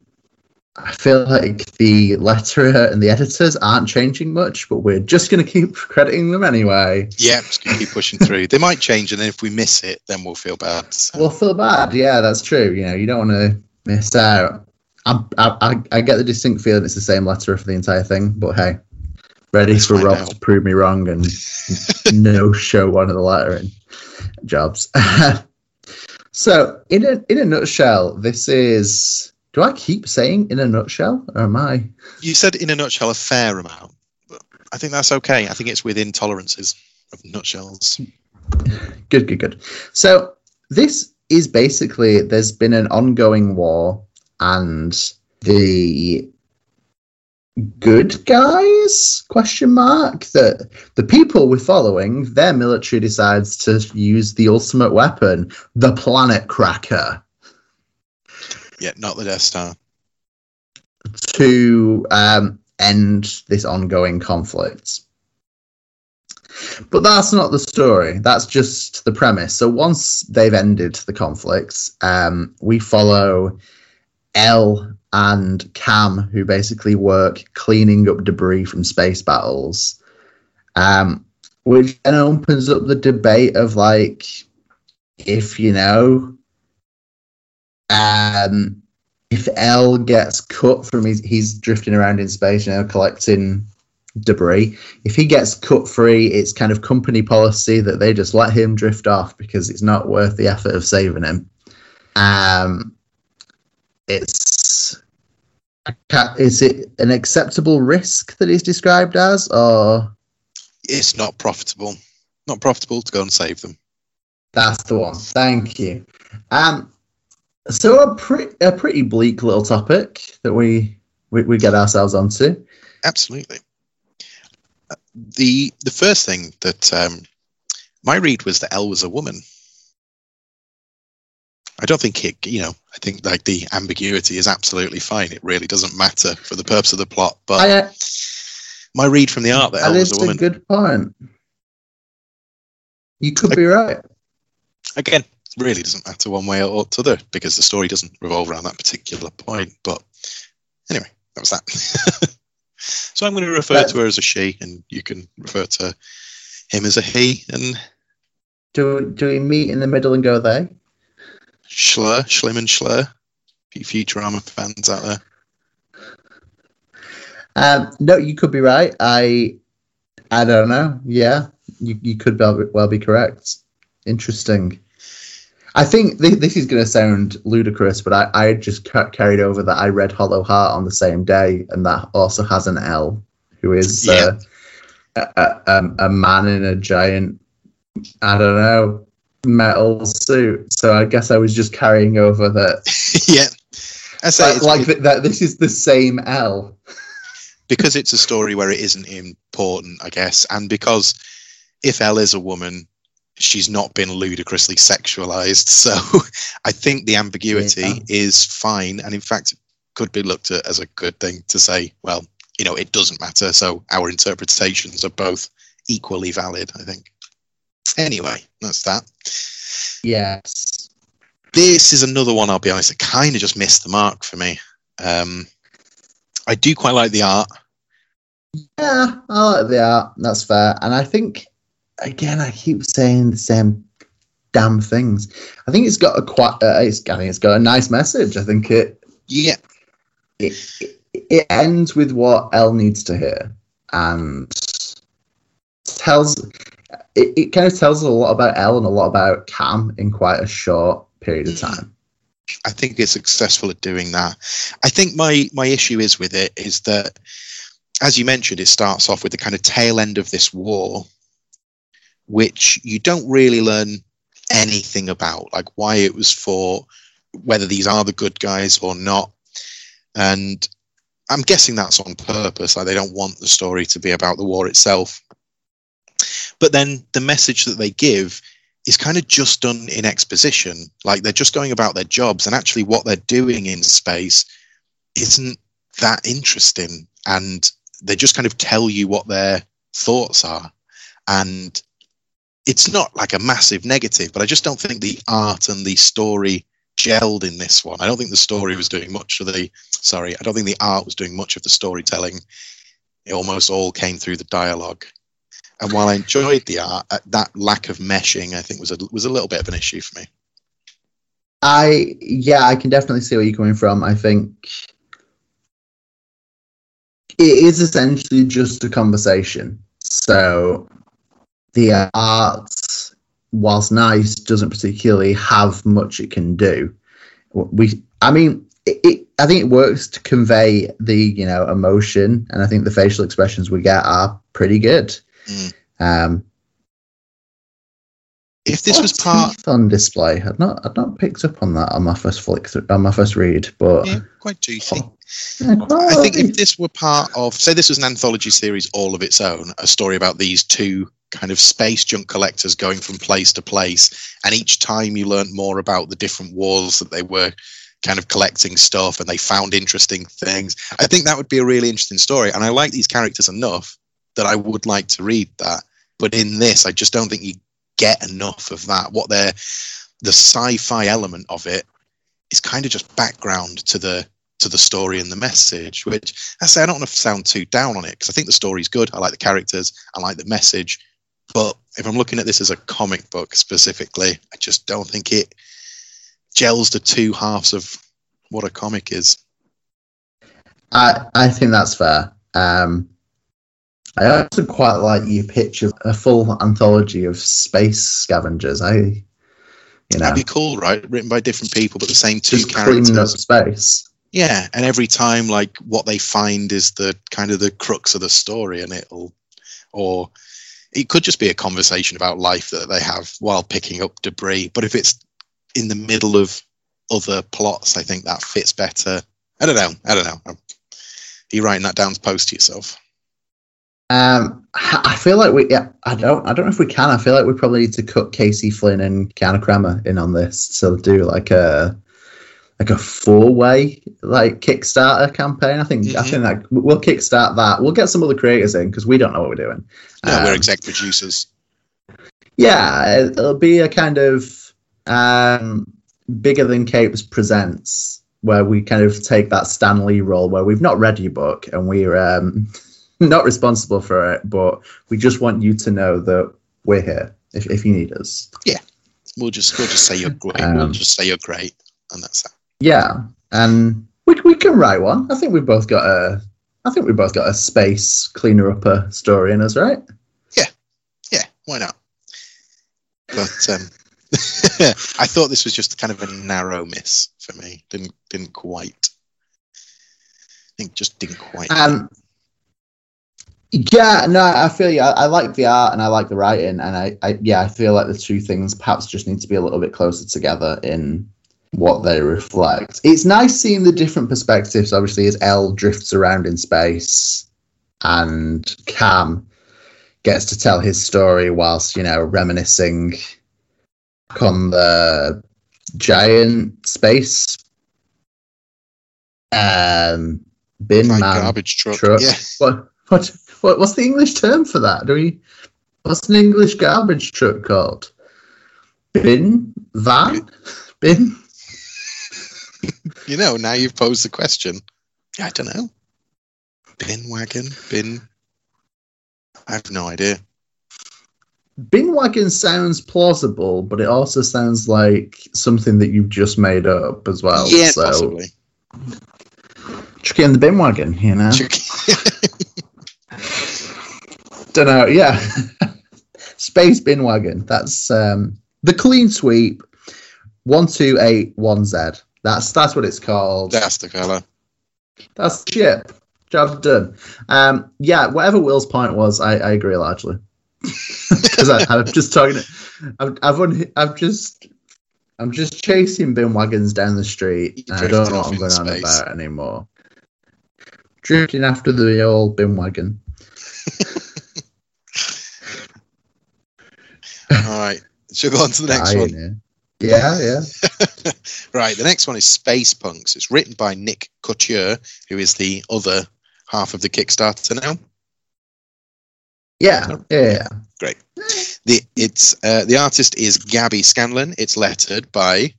I feel like the letterer and the editors aren't changing much, but we're just going to keep crediting them anyway. Yeah, just keep pushing through. They might change, and then if we miss it, then we'll feel bad. So, We'll feel bad. Yeah, that's true. You know, you don't want to miss out. I, I, I- get the distinct feeling it's the same letterer for the entire thing, but hey, ready for Rob out. to prove me wrong and no show one of the lettering jobs. so, in a in a nutshell, this is Do I keep saying in a nutshell, or am I? You said in a nutshell a fair amount. But I think that's okay. I think it's within tolerances of nutshells. Good, good, good. So this is basically there's been an ongoing war, and the good guys question mark that the people we're following their military decides to use the ultimate weapon the planet cracker Yeah, not the Death Star. to um, end this ongoing conflict. But that's not the story. That's just the premise. So once they've ended the conflict, um, we follow L and Cam, who basically work cleaning up debris from space battles, um, which then opens up the debate of like, if you know, um, if L gets cut from his, he's drifting around in space, you know, collecting debris. If he gets cut free, it's kind of company policy that they just let him drift off because it's not worth the effort of saving him. Um, it's is it an acceptable risk that he's described as, or It's not profitable. Not profitable to go and save them. that's the one? Thank you. Um, so a pretty a pretty bleak little topic that we we, we get ourselves onto. Absolutely. Uh, The the first thing that um, my read was that Elle was a woman. I don't think it, you know, I think like the ambiguity is absolutely fine. It really doesn't matter for the purpose of the plot. But I, uh, my read from the art that Elle was is a a good point. You could be right. Again, really doesn't matter one way or the other because the story doesn't revolve around that particular point. But anyway, that was that. so I'm going to refer to her as a she, and you can refer to him as a he. And Do do we meet in the middle and go they? Schler, Schlim and Schlur, few Futurama fans out there. Um, no, you could be right. I I don't know. Yeah, you you could well be, well be correct. Interesting. I think th- this is going to sound ludicrous, but I, I just ca- carried over that I read Hollow Heart on the same day, and that also has an L, who is uh, a, a, a, a man in a giant, I don't know, metal suit. So I guess I was just carrying over that, yeah. I say that like that, that this is the same L. because it's a story where it isn't important, I guess, and because if L is a woman, she's not been ludicrously sexualized. So I think the ambiguity Yeah. is fine, and in fact, it could be looked at as a good thing to say, well, you know, it doesn't matter. So our interpretations are both equally valid. I think. Anyway, that's that. Yes. This is another one. I'll be honest. It kind of just missed the mark for me. Um, I do quite like the art. Yeah, I like the art. That's fair. And I think, again, I keep saying the same damn things. I think it's got a quite. Uh, it's, I think it's got a nice message. I think it Yeah, it, it ends with what Elle needs to hear and tells. It, it kind of tells a lot about Elle and a lot about Cam in quite a short period of time. I think it's successful at doing that. I think my my issue is with it is that, as you mentioned, it starts off with the kind of tail end of this war, which you don't really learn anything about, like why it was for, whether these are the good guys or not, and I'm guessing that's on purpose. Like they don't want the story to be about the war itself. But then the message that they give is kind of just done in exposition. Like they're just going about their jobs, and actually, what they're doing in space isn't that interesting. And they just kind of tell you what their thoughts are. And it's not like a massive negative, but I just don't think the art and the story gelled in this one. I don't think the story was doing much of the, sorry, I don't think the art was doing much of the storytelling. It almost all came through the dialogue. And while I enjoyed the art, uh, that lack of meshing, I think, was a was a little bit of an issue for me. I yeah, I can definitely see where you're coming from. I think it is essentially just a conversation. So the art, whilst nice, doesn't particularly have much it can do. We, I mean, it, it, I think it works to convey the you know emotion, and I think the facial expressions we get are pretty good. Mm. Um, If this was part, on display. I'd not I'd not picked up on that on my first flick through, on my first read, but yeah, quite toothy. yeah, I think if this were part of, say, this was an anthology series all of its own, a story about these two kind of space junk collectors going from place to place, and each time you learnt more about the different wars that they were kind of collecting stuff and they found interesting things. I think that would be a really interesting story, and I like these characters enough that I would like to read that. But in this, I just don't think you get enough of that. What they're the sci-fi element of it is kind of just background to the to the story and the message. Which I say I don't want to sound too down on it because I think the story's good. I like the characters. I like the message. But if I'm looking at this as a comic book specifically, I just don't think it gels the two halves of what a comic is. I I think that's fair. Um, I also quite like your pitch of a full anthology of space scavengers. I, you know, That'd be cool, right? Written by different people, but the same two just cleaning up characters. space. Yeah, and every time, like what they find is the kind of the crux of the story, and it'll, or it could just be a conversation about life that they have while picking up debris. But if it's in the middle of other plots, I think that fits better. I don't know. I don't know. Are you writing that down to post to yourself? Um, I feel like we. Yeah, I don't. I don't know if we can. I feel like we probably need to cut Casey Flynn and Keanu Kramer in on this to do like a like a four way like Kickstarter campaign. I think. I Mhm. think that we'll kickstart that. We'll get some other creators in because we don't know what we're doing. We're Um, exec producers. Yeah, it- it'll be a kind of um, bigger than Capes presents, where we kind of take that Stan Lee role, where we've not read your book and we're um, not responsible for it, but we just want you to know that we're here if, if you need us. Yeah, we'll just we'll just say you're great. we'll Um, just say you're great, and that's that. Yeah, and we we can write one. I think we've both got a. I think we both got a space cleaner upper story in us, right? Yeah, yeah. why not? But um, I thought this was just kind of a narrow miss for me. Didn't didn't quite. I think just didn't quite. Um, yeah, no, I feel you. I, I like the art and I like the writing, and I, I, yeah, I feel like the two things perhaps just need to be a little bit closer together in what they reflect. It's nice seeing the different perspectives. Obviously, as L drifts around in space, and Cam gets to tell his story whilst you know reminiscing on the giant space um bin like man garbage truck. truck. Yeah, what, what, what, what's the English term for that? Do we? What's an English garbage truck called? Bin van, bin. You know. Now you've posed the question. I don't know. Bin wagon, bin. I have no idea. Bin wagon sounds plausible, but it also sounds like something that you've just made up as well. yeah, so possibly. chuck in the bin wagon, you know. Don't know. Yeah, space bin wagon. That's um, the clean sweep. One two eight one Z. That's that's what it's called. That's the color. That's shit. Job done. Um, yeah, whatever Will's point was, I, I agree largely. Because I'm just talking. I've I've, un, I've just I'm just chasing bin wagons down the street. I don't know what I'm going in on space. about anymore. Drifting after the old bin wagon. All right. Should we go on to the next one? Yeah, yeah. Right, the next one is Space Punks. It's written by Nick Couture, who is the other half of the Kickstarter now. Yeah, yeah, yeah. The it's uh, the artist is Gabby Scanlon. It's lettered by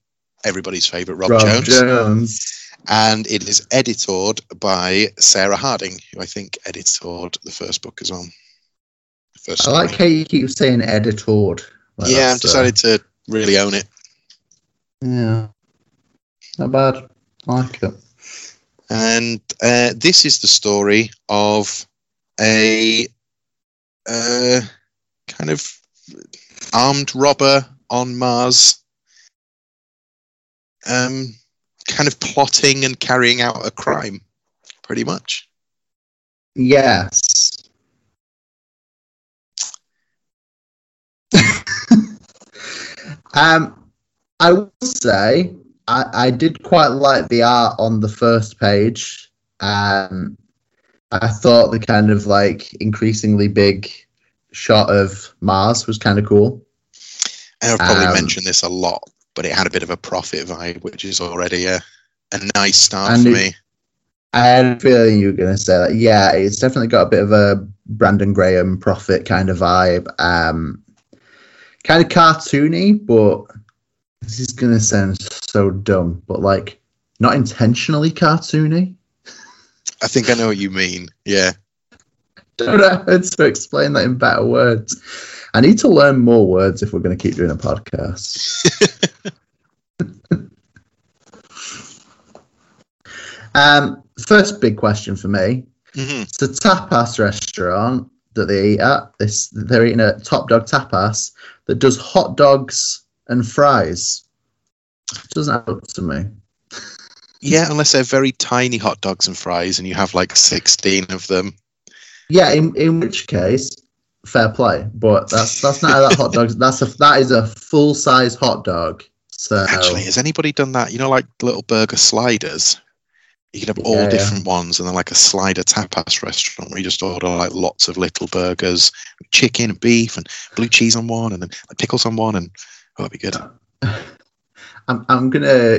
everybody's favorite Rob, Rob Jones, Jones. and it is editored by Sarah Harding, who I think editored the first book as well. First I like how you keep saying editored. Like yeah, I've uh, decided to really own it. Yeah. Not bad. I like it. and uh, this is the story of a uh, kind of armed robber on Mars. Um, kind of plotting and carrying out a crime, pretty much. Yes. um, I will say I, I did quite like the art on the first page. Um, I thought the kind of like increasingly big shot of Mars was kind of cool. And I've probably Um, mentioned this a lot, but it had a bit of a Prophet vibe, which is already a, a nice start for it- me. I had a feeling you were going to say that. Yeah, it's definitely got a bit of a Brandon Graham Prophet kind of vibe. Um, kind of cartoony, but this is going to sound so dumb, but like not intentionally cartoony. I think I know what you mean. Yeah. Don't know how to explain that in better words. I need to learn more words if we're going to keep doing a podcast. um, first big question for me hmm It's a tapas restaurant that they eat at. This they're eating a Top Dog Tapas that does hot dogs and fries. Doesn't add up to me. Yeah, unless they're very tiny hot dogs and fries and you have like 16 of them. Yeah, in, in which case, fair play. But that's that's not how that hot dog. That's a that is a full size hot dog. So Actually, has anybody done that? You know, like little burger sliders? You can have all Yeah, yeah. different ones and then like a slider tapas restaurant where you just order like lots of little burgers, chicken and beef and blue cheese on one and then like pickles on one and oh, that'd be good. I'm I'm gonna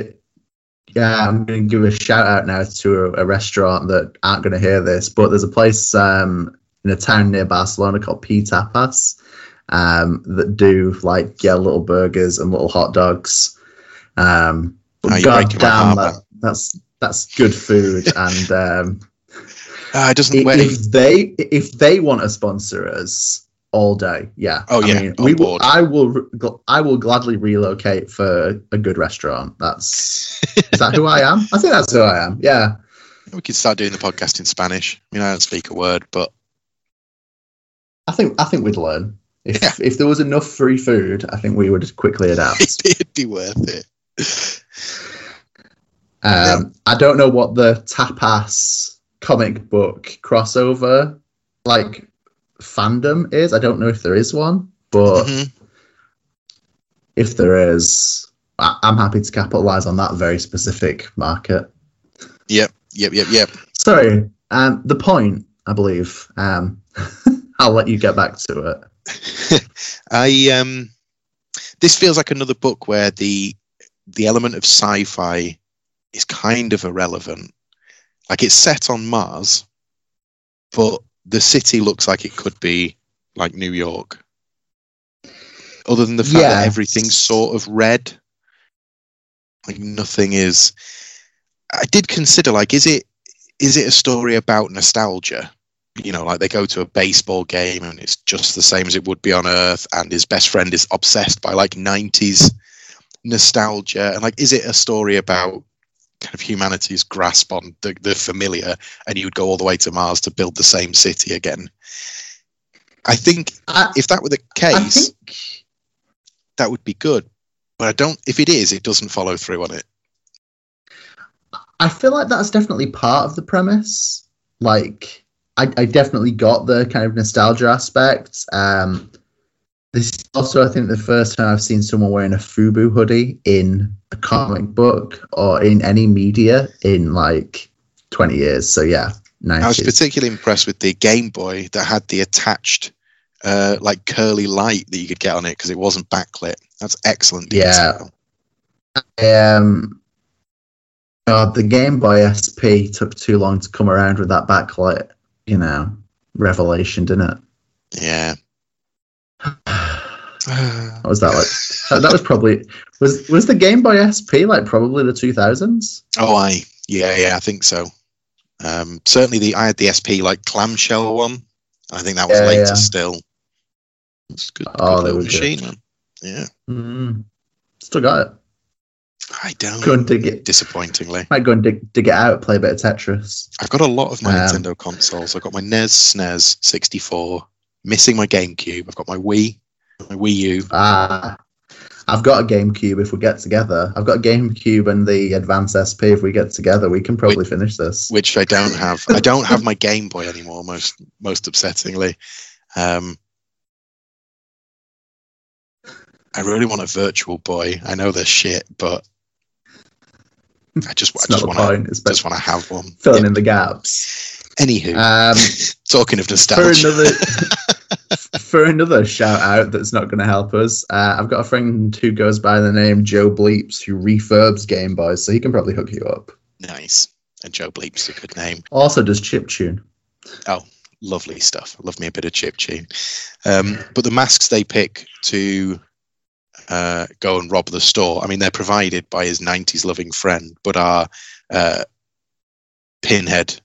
yeah I'm gonna give a shout out now to a, a restaurant that aren't gonna hear this, but there's a place um in a town near Barcelona called P Tapas um that do like yeah little burgers and little hot dogs. Um, but Oh, god damn that that's that's good food and um it doesn't if, if they if they want to sponsor us all day. Yeah. Oh, I yeah, mean, we will, i will i will gladly relocate for a good restaurant. That's is that who i am? I think that's who i am. Yeah. We could start doing the podcast in Spanish. I mean, I don't speak a word, but i think i think we'd learn. If Yeah. if there was enough free food i think we would quickly adapt. It'd be worth it. um i don't know what the tapas comic book crossover like fandom is i don't know if there is one but Mhm. if there is, I- I'm happy to capitalize on that very specific market. Yep, yep, yep, yep. Sorry, um, the point, I believe. Um, I'll let you get back to it. I um, this feels like another book where the the element of sci-fi is kind of irrelevant. Like it's set on Mars, but the city looks like it could be like New York. Other than the fact that everything's sort of red, like nothing is. I did consider like, is it is it a story about nostalgia? You know, like they go to a baseball game and it's just the same as it would be on Earth, and his best friend is obsessed by like '90s nostalgia, and like, is it a story about kind of humanity's grasp on the, the familiar, and you would go all the way to Mars to build the same city again? I think if that were the case, think, that would be good. But I don't. If it is, it doesn't follow through on it. I feel like that's definitely part of the premise. Like, I, I definitely got the kind of nostalgia aspect. Um, this is also, I think, the first time I've seen someone wearing a FUBU hoodie in a comic book or in any media in like 20 years. So, yeah, nice. I was particularly impressed with the Game Boy that had the attached, uh, like curly light that you could get on it because it wasn't backlit. That's excellent. Yeah. Um, God, the Game Boy SP took too long to come around with that backlight, you know, revelation, didn't it? Yeah. What was that like? that, was probably was was the Game Boy SP like probably the two thousands? oh, I. Yeah, yeah, I think so. Um, certainly, the I had the SP like clamshell one. I think that was Yeah, later yeah. still. It's good, Oh, good they were machine, man. Yeah, Mm. Still got it. I don't. Go and dig it. Disappointingly, Might go and dig dig it out, play a bit of Tetris. I've got a lot of my Um, Nintendo consoles. I've got my NES, SNES, 64, missing my GameCube. I've got my Wii, my Wii U. Ah, I've got a GameCube if we get together. I've got a GameCube and the Advance SP if we get together. We can probably finish this. which I don't have. I don't have my Game Boy anymore. Most most upsettingly, um, I really want a Virtual Boy. I know they're shit, but I just I just want to. Just want to have one. filling Yeah. in the gaps. Anywho, Um, talking of for nostalgia, another for another shout out that's not going to help us, uh, I've got a friend who goes by the name Joe Bleeps who refurbs Game Boys, so he can probably hook you up. nice. And Joe Bleep's is a good name. Also does chip tune. Oh, lovely stuff. Love me a bit of chip tune. Um, but the masks they pick to uh, go and rob the store, I mean, they're provided by his 90s loving friend, but our uh, pinhead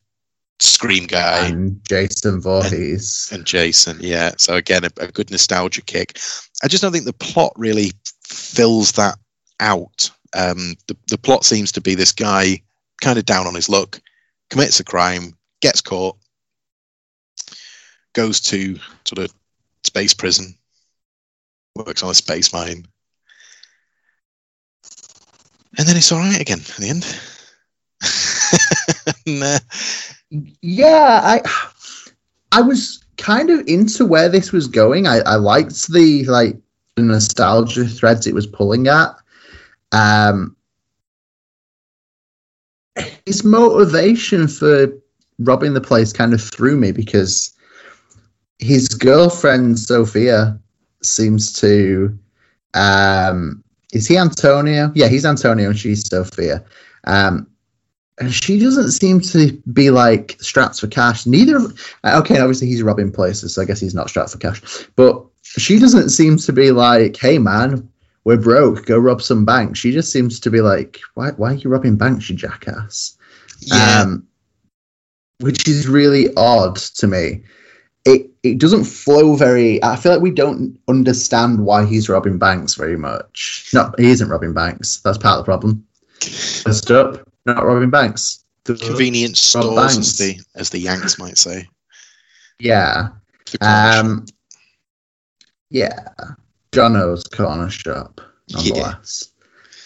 scream guy and Jason Voorhees. and Jason. Yeah. So again, a, a good nostalgia kick. I just don't think the plot really fills that out. Um, the the plot seems to be this guy kind of down on his luck, commits a crime, gets caught, goes to sort of space prison, works on a space mine, and then it's all right again in the end. and, uh, Yeah, I I was kind of into where this was going. I, I liked the like nostalgia threads it was pulling at. Um his motivation for robbing the place kind of threw me because his girlfriend Sophia seems to um is he Antonio? Yeah, he's Antonio and she's Sophia. Um she doesn't seem to be like strapped for cash. Neither okay, obviously he's robbing places, so I guess he's not strapped for cash. But she doesn't seem to be like, "Hey man, we're broke, go rob some banks." She just seems to be like, "Why? Why are you robbing banks, you jackass?" yeah. Um, which is really odd to me. It it doesn't flow very. I feel like we don't understand why he's robbing banks very much. No, he isn't robbing banks. That's part of the problem. First up, not robbing banks. convenience Rob stores, as the as the Yanks might say. Yeah. The corner shop. Um, yeah, Jono's corner shop, nonetheless.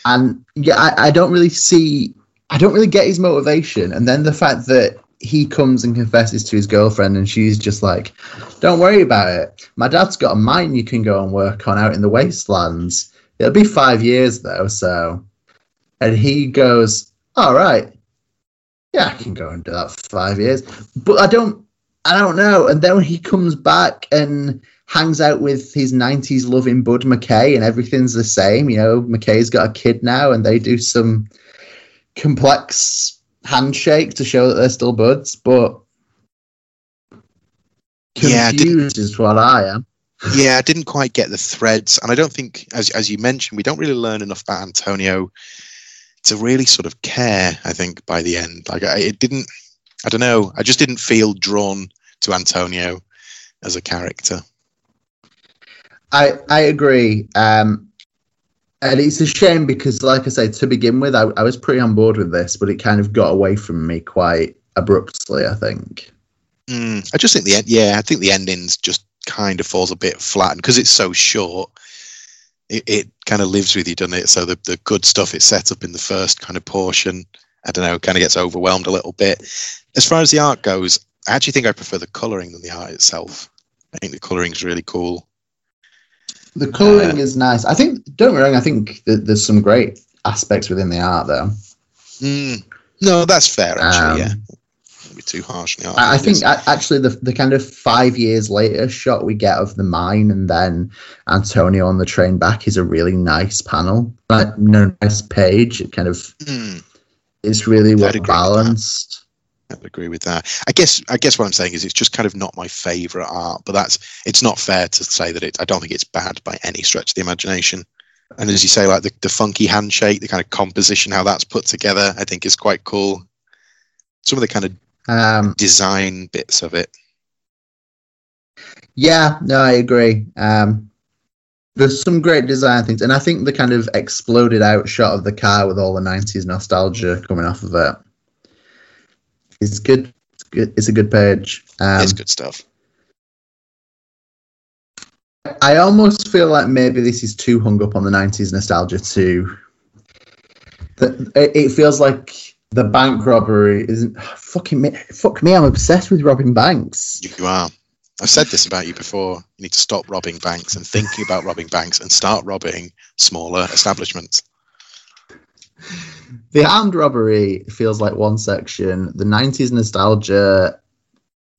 And yeah, I, I don't really see, I don't really get his motivation. And then the fact that he comes and confesses to his girlfriend, and she's just like, "Don't worry about it. My dad's got a mine you can go and work on out in the wastelands. It'll be five years though, so." And he goes, "All right, yeah, I can go and do that for five years." But I don't, I don't know. And then when he comes back and hangs out with his 90s loving bud McKay and everything's the same. You know, McKay's got a kid now and they do some complex handshake to show that they're still buds, but Yeah, confused is what I am. yeah, I didn't quite get the threads, and I don't think, as as you mentioned, we don't really learn enough about Antonio to really sort of care. I think by the end, like I, it didn't. I don't know. I just didn't feel drawn to Antonio as a character. I I agree. Um, and it's a shame because, like I say, to begin with, I, I was pretty on board with this, but it kind of got away from me quite abruptly. I think. Mm, I just think the end. Yeah, I think the endings just kind of falls a bit flat because it's so short. It, it kind of lives with you, doesn't it? So the the good stuff it's set up in the first kind of portion, I don't know, kind of gets overwhelmed a little bit. As far as the art goes, I actually think I prefer the coloring than the art itself. I think the coloring is really cool. The colouring Uh, is nice. I think. Don't get wrong. I think that there's some great aspects within the art, though. Mm, no, that's fair. Actually, Um, yeah. Don't be too harsh art. I, I think actually the the kind of five years later shot we get of the mine and then Antonio on the train back is a really nice panel. Like, no nice page. It kind of Mm, is really well agree with that. balanced. I'd agree with that. I guess I guess what I'm saying is it's just kind of not my favorite art, but that's it's not fair to say that it. I don't think it's bad by any stretch of the imagination. And as you say, like the, the funky handshake, the kind of composition, how that's put together, I think is quite cool. Some of the kind of Um, design bits of it. yeah, no, I agree. Um, there's some great design things, and I think the kind of exploded out shot of the car with all the '90s nostalgia coming off of it is good. It's good- It's a good page. Um, it's good stuff. I almost feel like maybe this is too hung up on the '90s nostalgia too. That it it feels like the bank robbery isn't fucking me. Fuck me, I'm obsessed with robbing banks. You are. I've said this about you before. You need to stop robbing banks and thinking about robbing banks and start robbing smaller establishments. The armed robbery feels like one section. The '90s nostalgia,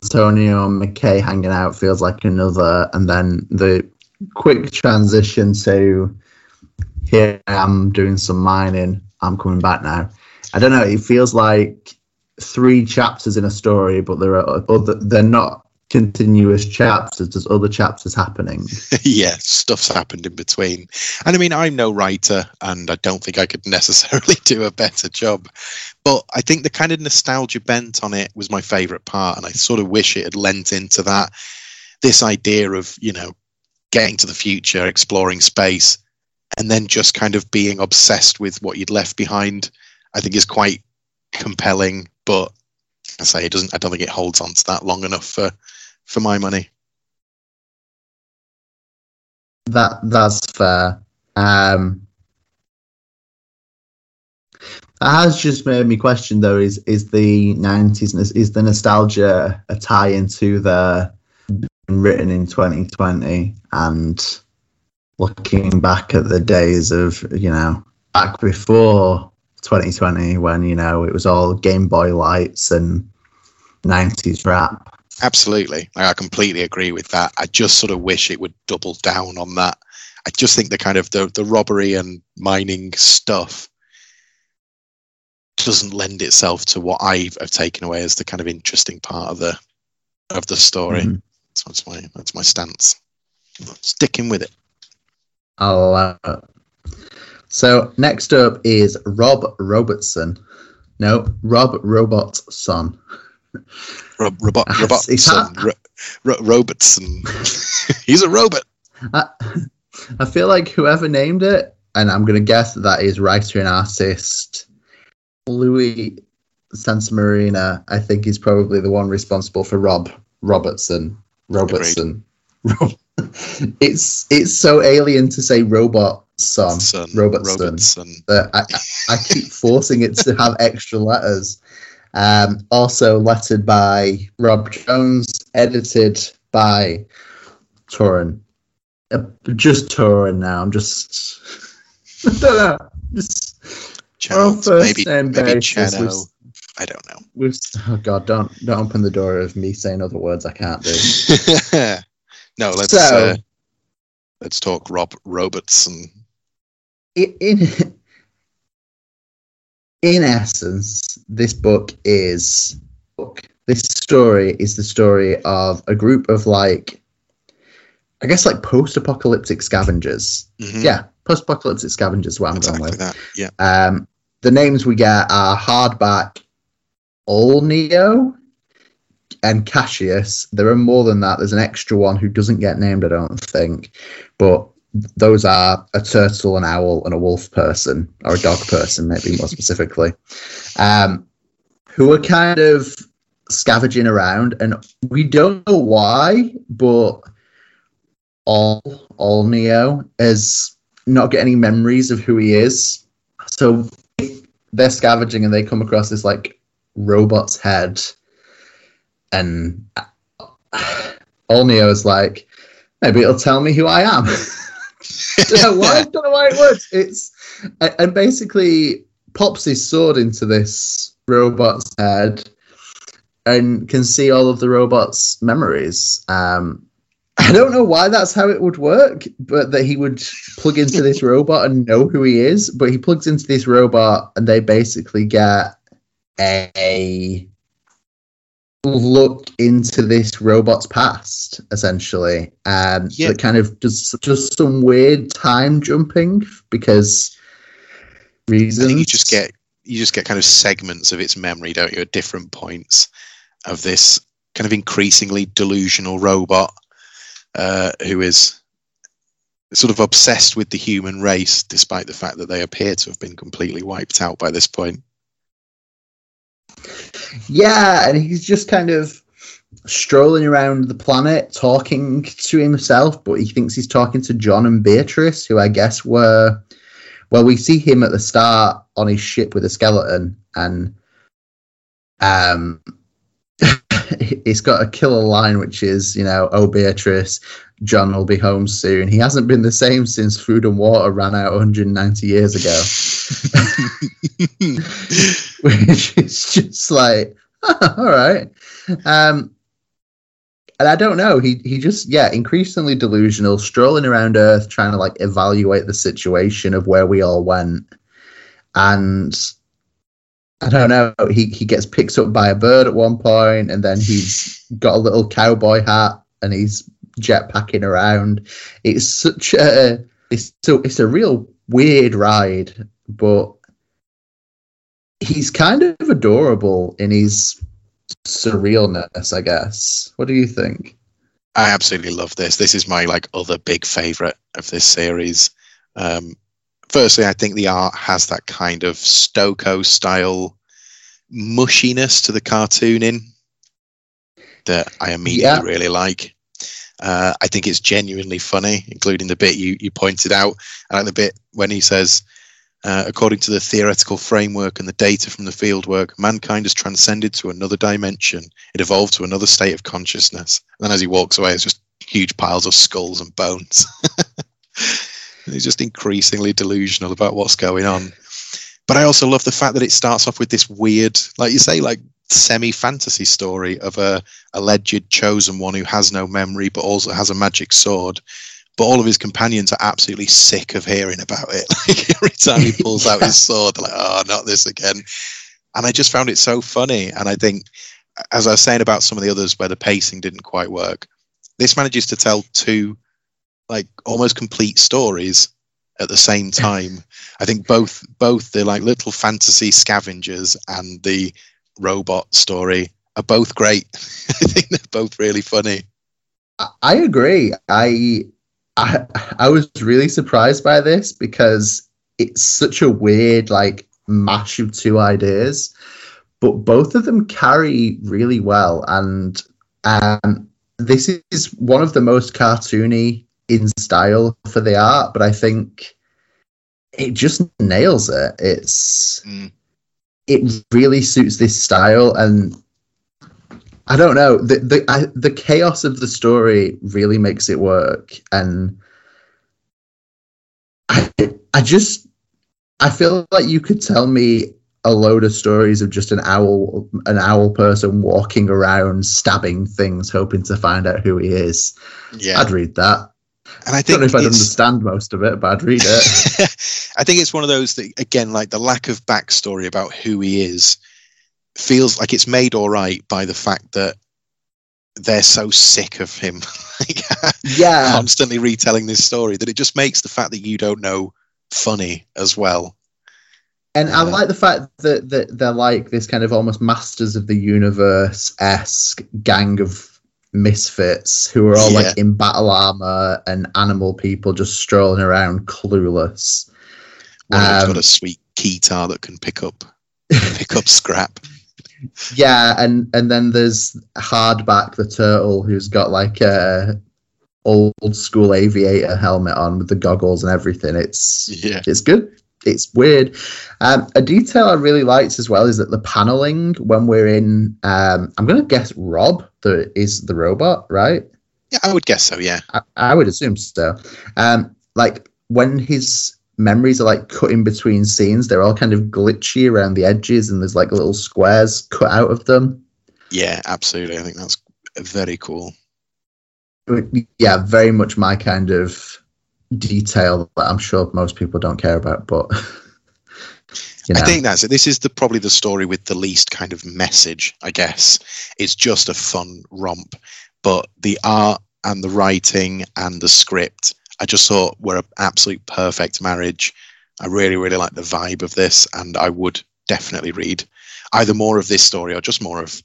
Antonio McKay hanging out feels like another, and then the quick transition to here I am doing some mining. I'm coming back now. I don't know. It feels like three chapters in a story, but there are other. They're not continuous chapters. There's other chapters happening. yeah, stuff's happened in between. And I mean, I'm no writer, and I don't think I could necessarily do a better job. But I think the kind of nostalgia bent on it was my favourite part, and I sort of wish it had lent into that. This idea of, you know, getting to the future, exploring space, and then just kind of being obsessed with what you'd left behind, I think is quite compelling. But I say it doesn't. I don't think it holds on to that long enough for for my money. That that's fair. Um, that has just made me question though: is is the nineties is the nostalgia a tie into the written in twenty twenty and looking back at the days of you know back before twenty twenty when you know it was all Game Boy lights and nineties rap. Absolutely. I completely agree with that. I just sort of wish it would double down on that. I just think the kind of the, the robbery and mining stuff doesn't lend itself to what I have taken away as the kind of interesting part of the of the story. Mhm. So that's my that's my stance. Sticking with it. I'll it. So next up is Rob Robertson. No, Rob Robotson. Rob, robot, Robertson. Ro, Ro, Robertson. He's a robot. I, I feel like whoever named it, and I'm going to guess that that is writer and artist Louis Santamarina. I think he's probably the one responsible for Rob Robertson. Robertson. Rob- it's it's so alien to say robot son Son, Robertson Robertson. I, I keep forcing it to have extra letters. Um, also lettered by Rob Jones, edited by Torin. Uh, just Torin now. I'm just I don't know. Just Channel, first maybe name maybe Chano. I don't know. we've, oh god, don't don't open the door of me saying other words I can't do. no, let's So- uh, let's talk Rob Robertson. In in essence, this book is this story is the story of a group of like I guess like post-apocalyptic scavengers. Mhm, Yeah, post-apocalyptic scavengers. is What I'm going with. that. Yeah, Um, the names we get are Hardback, Olneo, and Cassius. There are more than that. There's an extra one who doesn't get named, I don't think. But those are a turtle, an owl, and a wolf person, or a dog person, maybe more specifically, um, who are kind of scavenging around. And we don't know why, but all Olneo is not getting any memories of who he is. So they're scavenging and they come across this like robot's head, and Olneo is like, maybe it'll tell me who I am. know why. Don't know why it works. It's and and basically pops his sword into this robot's head and can see all of the robot's memories. Um, I don't know why that's how it would work, but that he would plug into this robot and know who he is. But he plugs into this robot, and they basically get a look into this robot's past, essentially. Um, Yeah. That kind of does just some weird time jumping because reasons. I think you just get you just get kind of segments of its memory, don't you, at different points of this kind of increasingly delusional robot uh, who is sort of obsessed with the human race, despite the fact that they appear to have been completely wiped out by this point. Yeah, and he's just kind of strolling around the planet talking to himself, but he thinks he's talking to John and Beatrice, who I guess were. Well, we see him at the start on his ship with a skeleton, and um, he's got a killer line, which is, you know, "Oh Beatrice, John will be home soon." He hasn't been the same since food and water ran out 190 years ago, which is just like, all right. Um, and I don't know. He he just yeah, increasingly delusional, strolling around Earth, trying to like evaluate the situation of where we all went, and I don't know. He he gets picked up by a bird at one point, and then he's got a little cowboy hat, and he's jetpacking around. It's such a it's so it's a real weird ride, but he's kind of adorable in his surrealness, I guess. What do you think? I absolutely love this. This is my like other big favorite of this series. Um, firstly, I think the art has that kind of Stokoe style mushiness to the cartooning that I immediately Yeah. really like. Uh, I think it's genuinely funny, including the bit you, you pointed out. and like the bit when he says, uh, according to the theoretical framework and the data from the fieldwork, mankind has transcended to another dimension. It evolved to another state of consciousness. And then as he walks away, it's just huge piles of skulls and bones. He's just increasingly delusional about what's going on. But I also love the fact that it starts off with this weird, like you say, like semi fantasy story of a alleged chosen one who has no memory but also has a magic sword. But all of his companions are absolutely sick of hearing about it. Like every time he pulls out his sword, they're like, "Oh, not this again!" And I just found it so funny. And I think, as I was saying about some of the others where the pacing didn't quite work, this manages to tell two, like almost complete stories at the same time. I think both both the like little fantasy scavengers and the robot story are both great. I think they're both really funny. I- agree. I, I I was really surprised by this because it's such a weird like mash of two ideas, but both of them carry really well. And um, this is one of the most cartoony in style for the art, but I think it just nails it. It's Mm. it really suits this style and I don't know the the I, the chaos of the story really makes it work, and I I just I feel like you could tell me a load of stories of just an owl an owl person walking around stabbing things, hoping to find out who he is. Yeah, I'd read that. And I I think don't know if I'd understand most of it, but I'd read it. I think it's one of those that again, like the lack of backstory about who he is, feels like it's made all right by the fact that they're so sick of him, like, yeah, constantly retelling this story that it just makes the fact that you don't know funny as well. And I like the fact that, that they're like this kind of almost masters of the universe esque gang of misfits who are all Yeah. like in battle armor and animal people just strolling around clueless. One Um, got a sweet keytar that can pick up pick up scrap. Yeah, and and then there's Hardback the turtle who's got like a old school aviator helmet on with the goggles and everything. It's Yeah, it's good. It's weird. Um, a detail I really liked as well is that the paneling when we're in, um, I'm going to guess Rob the, is the robot, right? yeah, I would guess so. Yeah, I, I would assume so. Um, like when his memories are like cut in between scenes, they're all kind of glitchy around the edges, and there's like little squares cut out of them. yeah, absolutely. I think that's very cool. Yeah, very much my kind of detail that I'm sure most people don't care about, but you know, I think that's it. This is the probably the story with the least kind of message, I guess. It's just a fun romp, but the art and the writing and the script, I just thought were an absolute perfect marriage. I really, really like the vibe of this, and I would definitely read either more of this story or just more of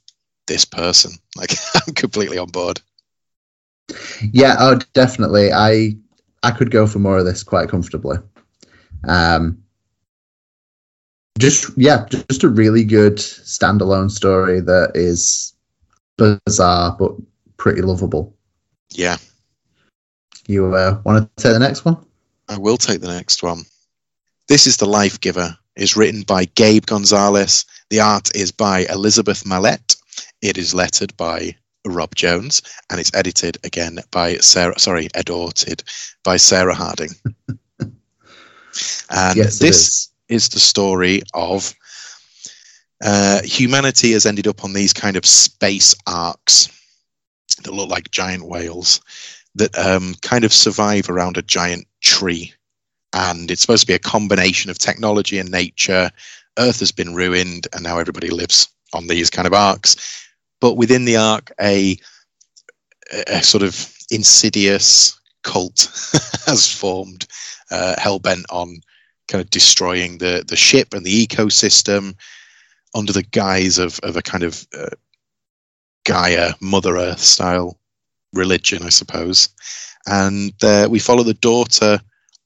this person. Like I'm completely on board. Yeah, oh, definitely. I I could go for more of this quite comfortably. Um, just yeah, just a really good standalone story that is bizarre but pretty lovable. Yeah, You uh, want to take the next one? I will take the next one. This is The Life Giver. is written by Gabe Gonzalez. The art is by Elizabeth Mallette. It is lettered by Rob Jones, and it's edited again by Sarah. Sorry, edited by Sarah Harding. and yes, this is. is the story of uh, humanity has ended up on these kind of space arcs that look like giant whales that um, kind of survive around a giant tree. And it's supposed to be a combination of technology and nature. Earth has been ruined, and now everybody lives on these kind of arcs. But within the arc, a, a sort of insidious cult has formed, uh, hell bent on kind of destroying the, the ship and the ecosystem under the guise of, of a kind of uh, Gaia, Mother Earth style religion, I suppose. And uh, we follow the daughter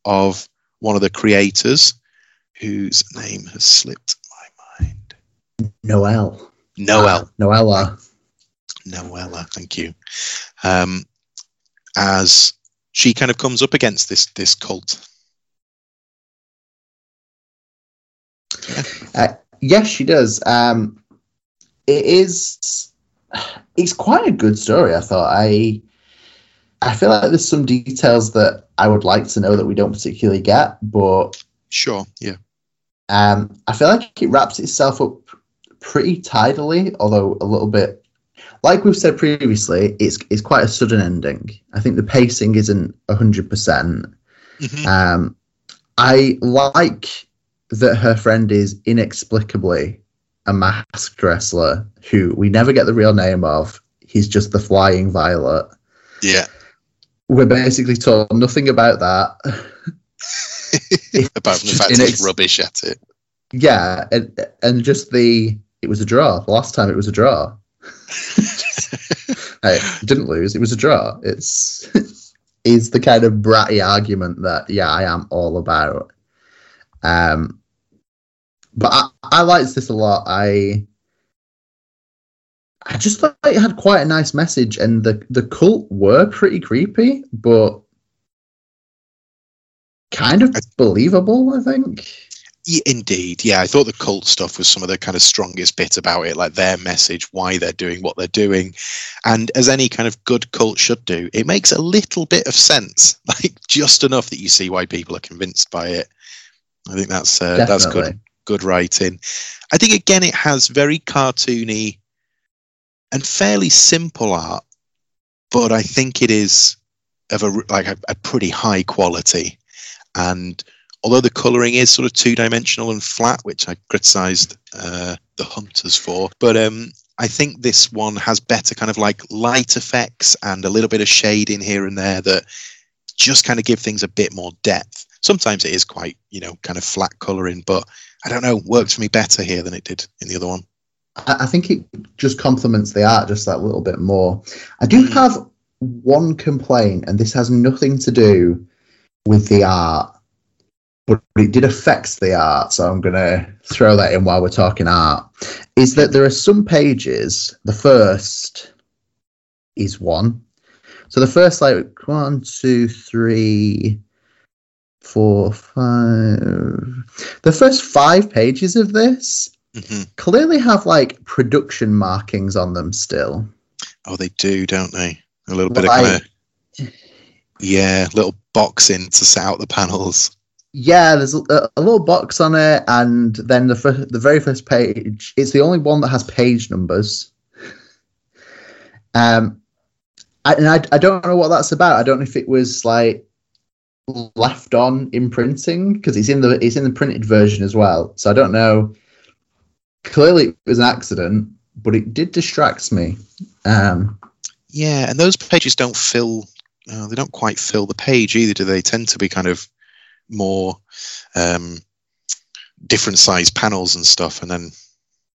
of one of the creators, whose name has slipped my mind. Noel. Noel. Noella. Noella, thank you. Um, as she kind of comes up against this this cult. Yes, she does. Um, it is. It's quite a good story. I thought. I. I feel like there's some details that I would like to know that we don't particularly get, but Sure, yeah. um, I feel like it wraps itself up pretty tidily, although a little bit. Like we've said previously, it's it's quite a sudden ending. I think the pacing isn't hundred percent. Mhm. Um, I like that her friend is inexplicably a masked wrestler who we never get the real name of. He's just the Flying Violet. Yeah. We're basically told nothing about that. Apart from the fact in he's rubbish at it. Yeah, and, and just the it was a draw. The last time it was a draw. Hey, didn't lose. It was a draw. It's is the kind of bratty argument that yeah, I am all about. Um, but I, I liked this a lot. I I just thought it had quite a nice message, and the the cult were pretty creepy, but kind of believable. I think. Indeed. Yeah, I thought the cult stuff was some of the kind of strongest bit about it, like their message, why they're doing what they're doing. And as any kind of good cult should do, it makes a little bit of sense, like just enough that you see why people are convinced by it. I think that's uh, that's good good writing. I think again it has very cartoony and fairly simple art, but I think it is of a like a, a pretty high quality. And although the colouring is sort of two dimensional and flat, which I criticised uh, the Hunters for, but um, I think this one has better kind of like light effects and a little bit of shade in here and there that just kind of give things a bit more depth. Sometimes it is quite, you know, kind of flat colouring, but I don't know, works for me better here than it did in the other one. I, I think it just complements the art just that little bit more. I do Mm. have one complaint, and this has nothing to do with the art, but it did affect the art. So I'm going to throw that in while we're talking art. Is that there are some pages, the first is one. So the first, like, one, two, three, four, five. The first five pages of this hmm clearly have like production markings on them still. Oh, they do, don't they? A little bit of kind of yeah, little boxing to set out the panels. Yeah, there's a, a little box on it, and then the fir- the very first page. It's the only one that has page numbers. Um, I, and I, I don't know what that's about. I don't know if it was like left on in printing because it's in the it's in the printed version as well. So I don't know. Clearly, it was an accident, but it did distract me. Um, Yeah, and those pages don't fill. Uh, they don't quite fill the page either, do they? Tend to be kind of more um, different size panels and stuff, and then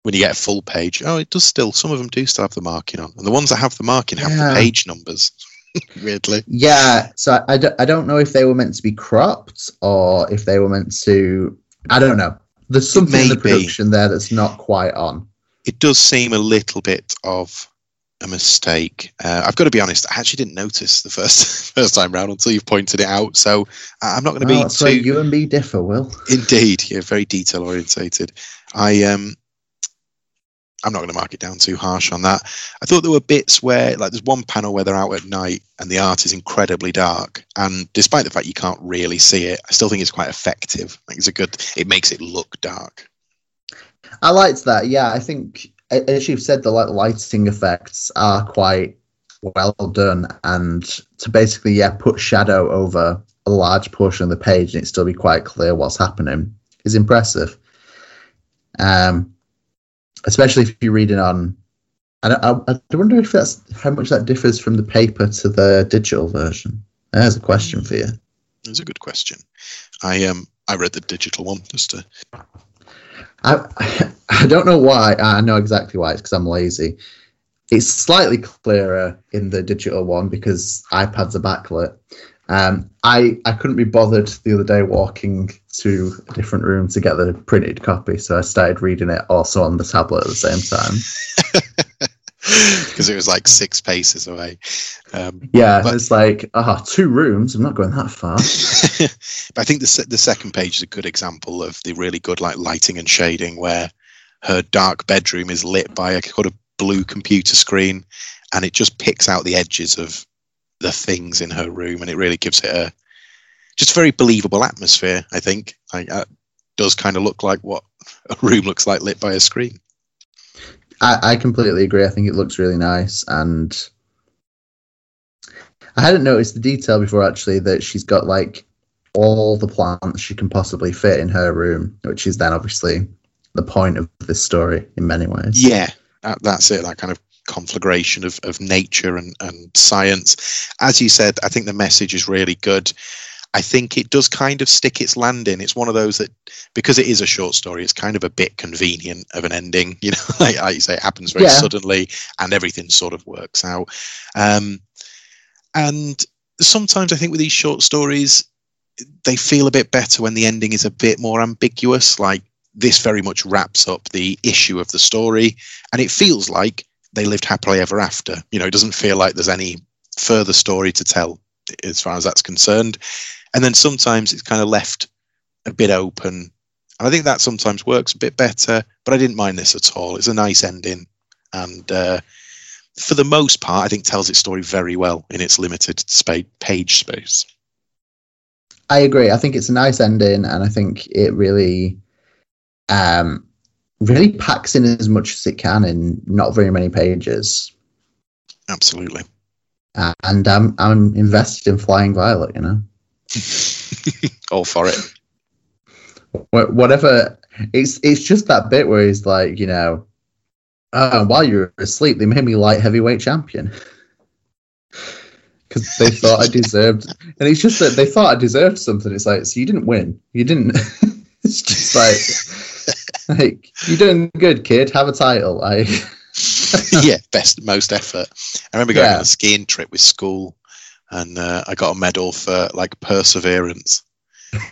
when you get a full page, oh, it does still. Some of them do still have the marking on, and the ones that have the marking have Yeah. the page numbers. Weirdly, Yeah, so I, I, don't, know if they were meant to be cropped or if they were meant to. I don't know. There's something in the production there that's not quite on. it does seem a little bit of a mistake. Uh, I've got to be honest. I actually didn't notice the first first time round until you've pointed it out. So I'm not going to Well, be too. you and me differ, Will. Indeed, yeah, very detail orientated. I um, I'm not going to mark it down too harsh on that. I thought there were bits where, like, there's one panel where they're out at night and the art is incredibly dark, and despite the fact you can't really see it, I still think it's quite effective. I think it's a good. It makes it look dark. I liked that. Yeah, I think as you've said, the lighting effects are quite well done, and to basically yeah put shadow over a large portion of the page and it still be quite clear what's happening is impressive. Um, especially if you're reading on. I, I, I wonder if that's how much that differs from the paper to the digital version. There's a question for you. It's a good question. I um, I read the digital one just to. I I don't know why. I know exactly why. It's because I'm lazy. It's slightly clearer in the digital one because iPads are backlit. Um, I I couldn't be bothered the other day walking to a different room to get the printed copy, so I started reading it also on the tablet at the same time. Because it was like six paces away. Um, Yeah, But- it's like ah, two rooms. I'm not going that far. but I think the the second page is a good example of the really good like lighting and shading, where her dark bedroom is lit by a kind of blue computer screen, and it just picks out the edges of the things in her room, and it really gives it a just very believable atmosphere. I think like, uh, does kind of look like what a room looks like lit by a screen. I, I completely agree. I think it looks really nice, and I hadn't noticed the detail before actually that she's got like all the plants she can possibly fit in her room, which is then obviously the point of this story in many ways. Yeah, that, that's it. That kind of conflagration of, of nature and, and science. As you said, I think the message is really good. I think it does kind of stick its landing. It's one of those that, because it is a short story, it's kind of a bit convenient of an ending. You know, like, like you say, it happens very Yeah. suddenly and everything sort of works out. Um, and sometimes I think with these short stories, they feel a bit better when the ending is a bit more ambiguous. Like this very much wraps up the issue of the story, and it feels like they lived happily ever after. You know, it doesn't feel like there's any further story to tell as far as that's concerned. And then sometimes it's kind of left a bit open. And I think that sometimes works a bit better, but I didn't mind this at all. It's a nice ending. And uh, for the most part, I think tells its story very well in its limited spa- page space. I agree. I think it's a nice ending, and I think it really, um, really packs in as much as it can in not very many pages. Absolutely. Uh, and I'm I'm invested in Flying Violet. You know. All for it. Whatever it's it's just that bit where he's like you know uh, while you're asleep they made me light heavyweight champion because they thought i deserved and it's just that they thought i deserved something it's like so you didn't win you didn't it's just like like you're doing good kid have a title like yeah, best most effort. I remember going Yeah. on a skiing trip with school, and uh, I got a medal for like perseverance.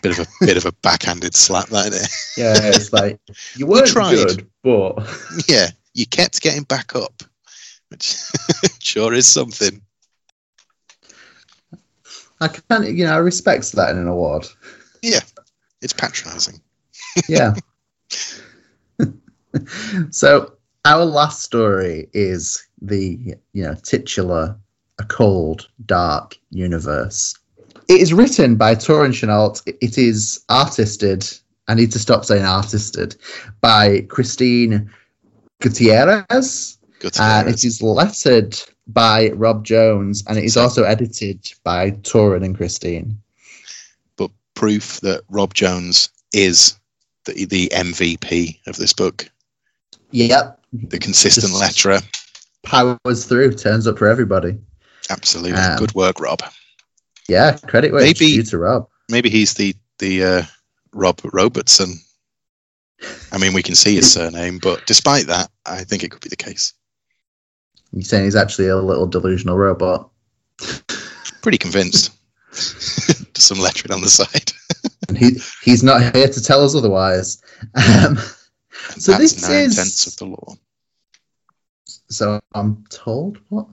Bit of a bit of a backhanded slap, that isn't it? yeah it's like you weren't good but Yeah, you kept getting back up, which sure is something. i can't you know i respect that in an award Yeah, It's patronising. yeah. so our last story is the you know titular a cold dark universe it is written by Torin Chenault. It is artisted. I need to stop saying artisted by Christine Gutierrez, to and it is lettered by Rob Jones, and it is also edited by Torin and Christine. but proof that Rob Jones is the the MVP of this book, Yep, the consistent Just- letterer. powers through, turns up for everybody. Absolutely, Um, good work, Rob. Yeah, credit where it's Maybe- due to Rob. Maybe he's the the uh, Rob Robertson. I mean, we can see his surname, but despite that, I think it could be the case. You're saying he's actually a little delusional robot. Pretty convinced. Just some lettering on the side. And he he's not here to tell us otherwise. Um, So That's this nine is- tenths of the law. so I'm told what.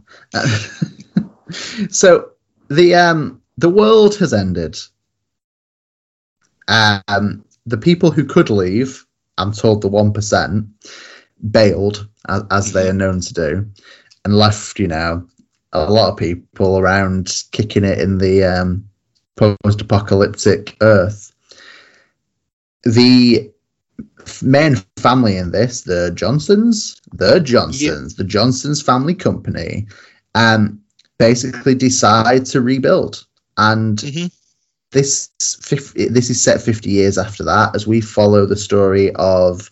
so the um the world has ended. Um, the people who could leave, I'm told the one percent, bailed as, as they are known to do, and left. You know, a lot of people around kicking it in the um, post-apocalyptic Earth. The main family in this, the Johnsons, the Johnsons, the Johnsons family company, um, basically decide to rebuild. And Mhm. this 50, this is set 50 years after that, as we follow the story of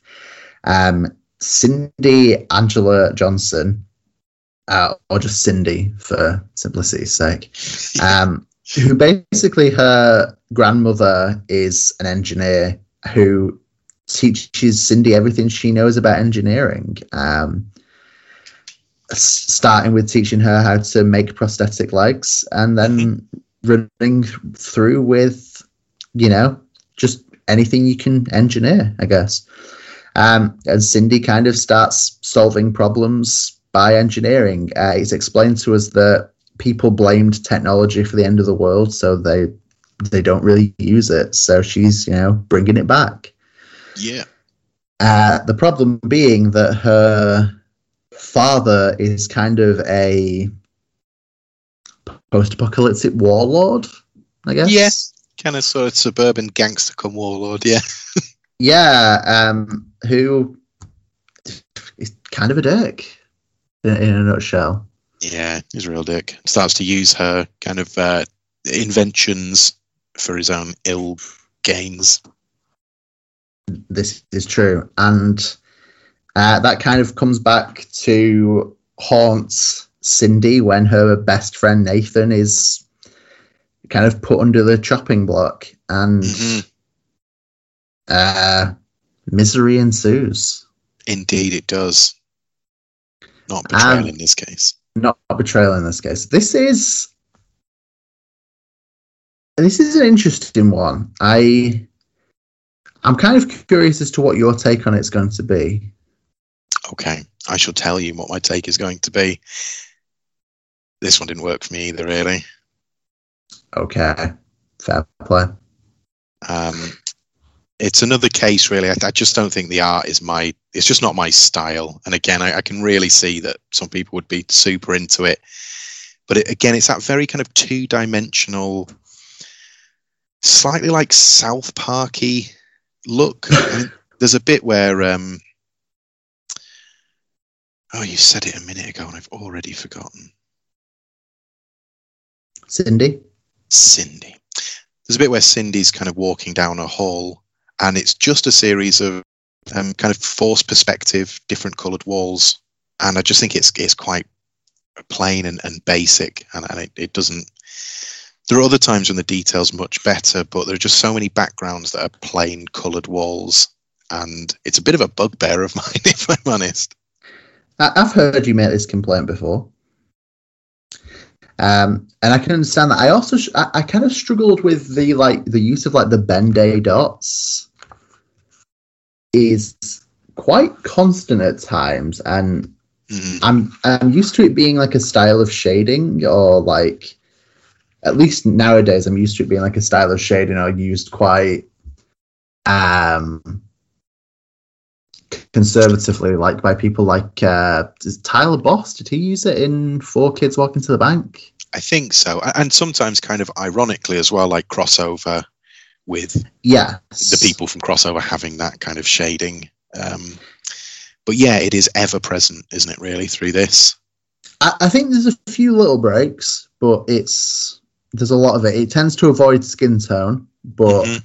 um, Cindy Angela Johnson, uh, or just Cindy for simplicity's sake, um, who basically her grandmother is an engineer who teaches Cindy everything she knows about engineering. Um, starting with teaching her how to make prosthetic legs, and then running through with, you know, just anything you can engineer, I guess. Um, and Cindy kind of starts solving problems by engineering. Uh, it's explained to us that people blamed technology for the end of the world, so they they don't really use it. So she's, you know, bringing it back. Yeah. Uh, the problem being that her father is kind of a post-apocalyptic warlord, I guess. Yeah. Kind of sort of suburban gangster come warlord. Yeah. Yeah, um, who is kind of a dick in, in a nutshell. Yeah. He's a real dick. Starts to use her kind of uh, inventions for his own ill gains. This is true, and uh, that kind of comes back to haunts Cindy when her best friend Nathan is kind of put under the chopping block, and Mhm. uh, misery ensues. Indeed, it does. Not betrayal Um, in this case. Not betrayal in this case. This is this is an interesting one. I I'm kind of curious as to what your take on it's going to be. Okay, I shall tell you what my take is going to be. This one didn't work for me either, really. Okay, fair play. Um, it's another case, really. I, I just don't think the art is my. It's just not my style. And again, I, I can really see that some people would be super into it. But it, again, it's that very kind of two-dimensional, slightly like South Parky look. I mean, there's a bit where. Um, oh, you said it a minute ago, and I've already forgotten. Cindy. Cindy. There's a bit where Cindy's kind of walking down a hall, and it's just a series of um, kind of forced perspective, different coloured walls, and I just think it's it's quite plain and, and basic, and, and it, it doesn't. There are other times when the detail's much better, but there are just so many backgrounds that are plain coloured walls, and it's a bit of a bugbear of mine, if I'm honest. I, I've heard you make this complaint before. Um, and I can understand that. I also sh- I, I kind of struggled with the like the use of like the Ben-Day dots is quite constant at times, and Mm, I'm I'm used to it being like a style of shading or like at least nowadays I'm used to it being like a style of shading or used quite um conservatively like by people like uh Tyler Boss did he use it in Four Kids Walking to the Bank I think so, and sometimes kind of ironically as well, like crossover with yeah the people from crossover having that kind of shading. Um, but yeah, it is ever present, isn't it? Really through this. I, I think there's a few little breaks but it's there's a lot of it it tends to avoid skin tone but Mhm.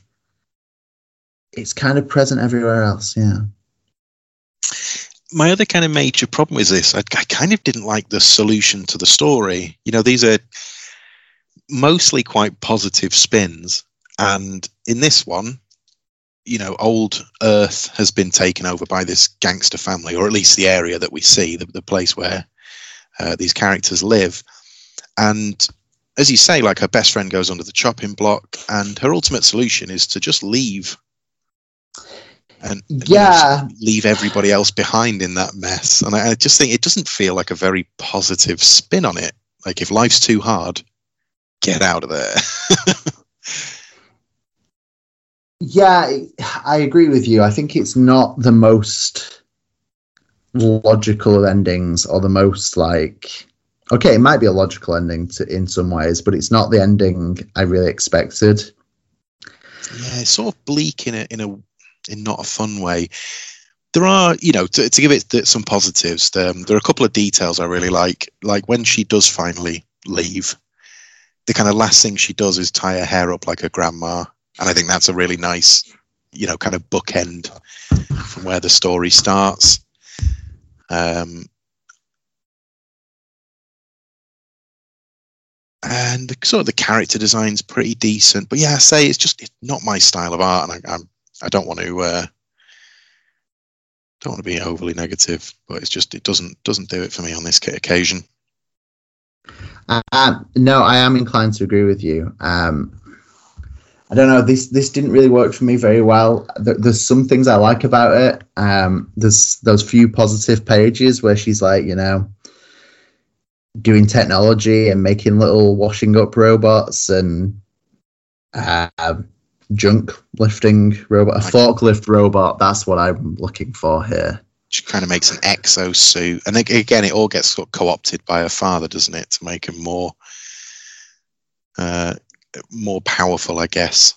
it's kind of present everywhere else yeah My other kind of major problem is this: I, I kind of didn't like the solution to the story. You know, these are mostly quite positive spins, and in this one, you know, old Earth has been taken over by this gangster family, or at least the area that we see, the, the place where uh, these characters live. And as you say, like her best friend goes under the chopping block, and her ultimate solution is to just leave. And Yeah, leave everybody else behind in that mess. And I, I just think it doesn't feel like a very positive spin on it. Like if life's too hard, get out of there. yeah, I agree with you. I think it's not the most logical of endings, or the most like. Okay, it might be a logical ending to, in some ways, but it's not the ending I really expected. yeah, it's sort of bleak in a in a in not a fun way. There are, you know, to, to give it th- some positives. Um, there are a couple of details I really like. Like when she does finally leave, the kind of last thing she does is tie her hair up like her grandma, and I think that's a really nice, you know, kind of bookend from where the story starts. Um, and sort of the character design's pretty decent, but yeah, I say it's just it's not my style of art, and I, I'm I don't want to uh, don't want to be overly negative, but it's just it doesn't doesn't do it for me on this occasion. Um, no, I am inclined to agree with you. Um, I don't know. This this didn't really work for me very well. There, there's some things I like about it. Um, there's those few positive pages where she's like, you know, doing technology and making little washing up robots and uh, junk lifting robot, a Like- forklift robot. That's what I'm looking for here. She kind of makes an exo suit, and again, it all gets sort of co-opted by her father, doesn't it, to make him more uh, more powerful, I guess.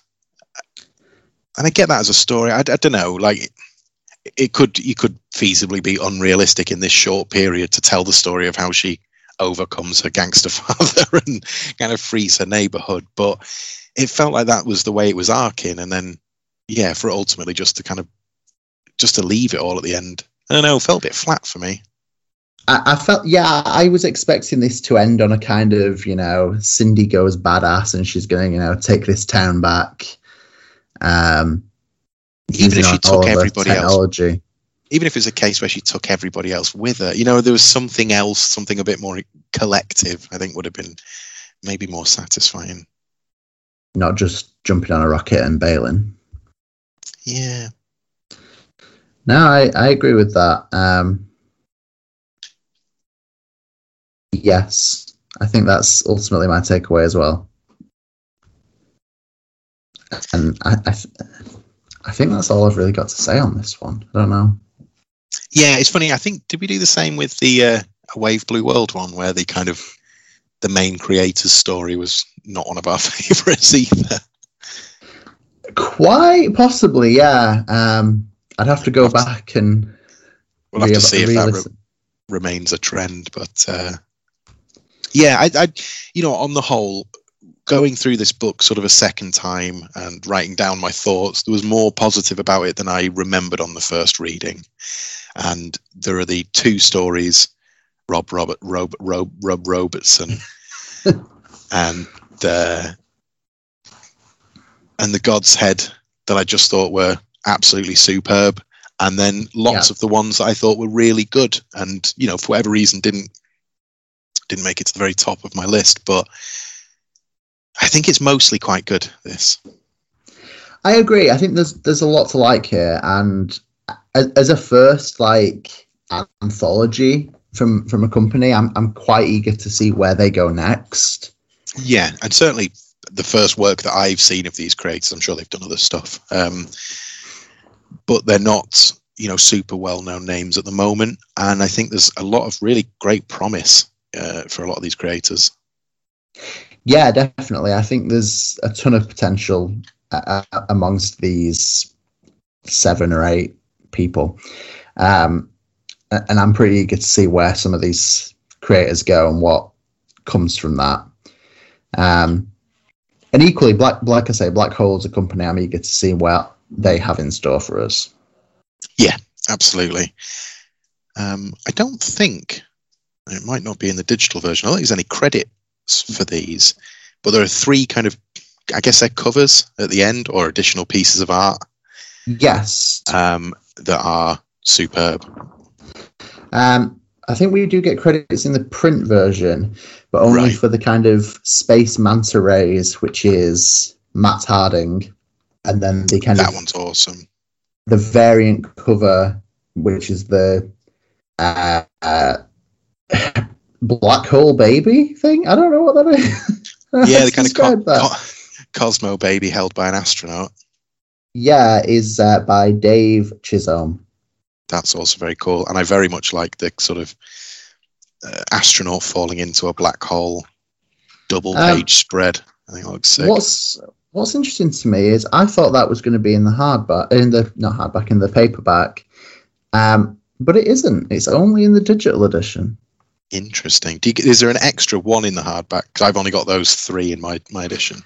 And I get that as a story. I, I don't know, like it could you could feasibly be unrealistic in this short period to tell the story of how she overcomes her gangster father and kind of frees her neighborhood, but it felt like that was the way it was arcing, and then yeah, for ultimately just to kind of just to leave it all at the end. I don't know, it felt a bit flat for me. I, I felt, yeah, I was expecting this to end on a kind of, you know, Cindy goes badass and she's going, you know, take this town back. Um, Even if she took everybody else. technology. Even if it's a case where she took everybody else with her, you know, there was something else, something a bit more collective. I think would have been maybe more satisfying. Not just jumping on a rocket and bailing. Yeah, No, I, I agree with that. Um, yes, I think that's ultimately my takeaway as well. And I, I, th- I think that's all I've really got to say on this one. I don't know. yeah. It's funny. I think did we do the same with the uh, a Wave Blue World one, where the kind of the main creator's story was not one of our favorites either. Quite possibly, yeah. Um, I'd have to go back and We'll have to see if that re- remains a trend. But uh, yeah, I, I, you know, on the whole, going through this book sort of a second time and writing down my thoughts, there was more positive about it than I remembered on the first reading. And there are the two stories, Rob Robert Rob Rob Rob Robertson, and uh, and the God's Head that I just thought were absolutely superb and then lots Yeah. of the ones that I thought were really good, and you know, for whatever reason, didn't didn't make it to the very top of my list. But I think it's mostly quite good. This, I agree. I think there's there's a lot to like here, and as, as a first like anthology from from a company, I'm I'm quite eager to see where they go next. Yeah, and certainly the first work that I've seen of these creators. I'm sure they've done other stuff, um, but they're not, you know, super well known names at the moment. And I think there's a lot of really great promise uh, for a lot of these creators. Yeah, definitely. I think there's a ton of potential uh, uh, amongst these seven or eight people, um, and I'm pretty eager to see where some of these creators go and what comes from that. Um, and equally, Black, like I say, Black Hole's a company I'm eager to see what they have in store for us. Yeah, absolutely. Um, I don't think it might not be in the digital version. I don't think there's any credits for these, but there are three kind of, I guess they're covers at the end or additional pieces of art Yes, um, that are superb. Um, I think we do get credits in the print version, but only Right. for the kind of space manta rays, which is Matt Harding, and then the kind That of one's awesome. the variant cover, which is the uh, uh, black hole baby thing. I don't know what that is. Yeah, the kind of co- that. co- Cosmo baby held by an astronaut. Yeah, is uh, by Dave Chisholm. That's also very cool, and I very much like the sort of astronaut falling into a black hole double Um, page spread. I think it looks sick. What's What's interesting to me is I thought that was going to be in the hardback, in the not hardback, in the paperback, um, but it isn't. It's only in the digital edition. Interesting. Do you, is there an extra one in the hardback? 'Cause I've only got those three in my, my edition.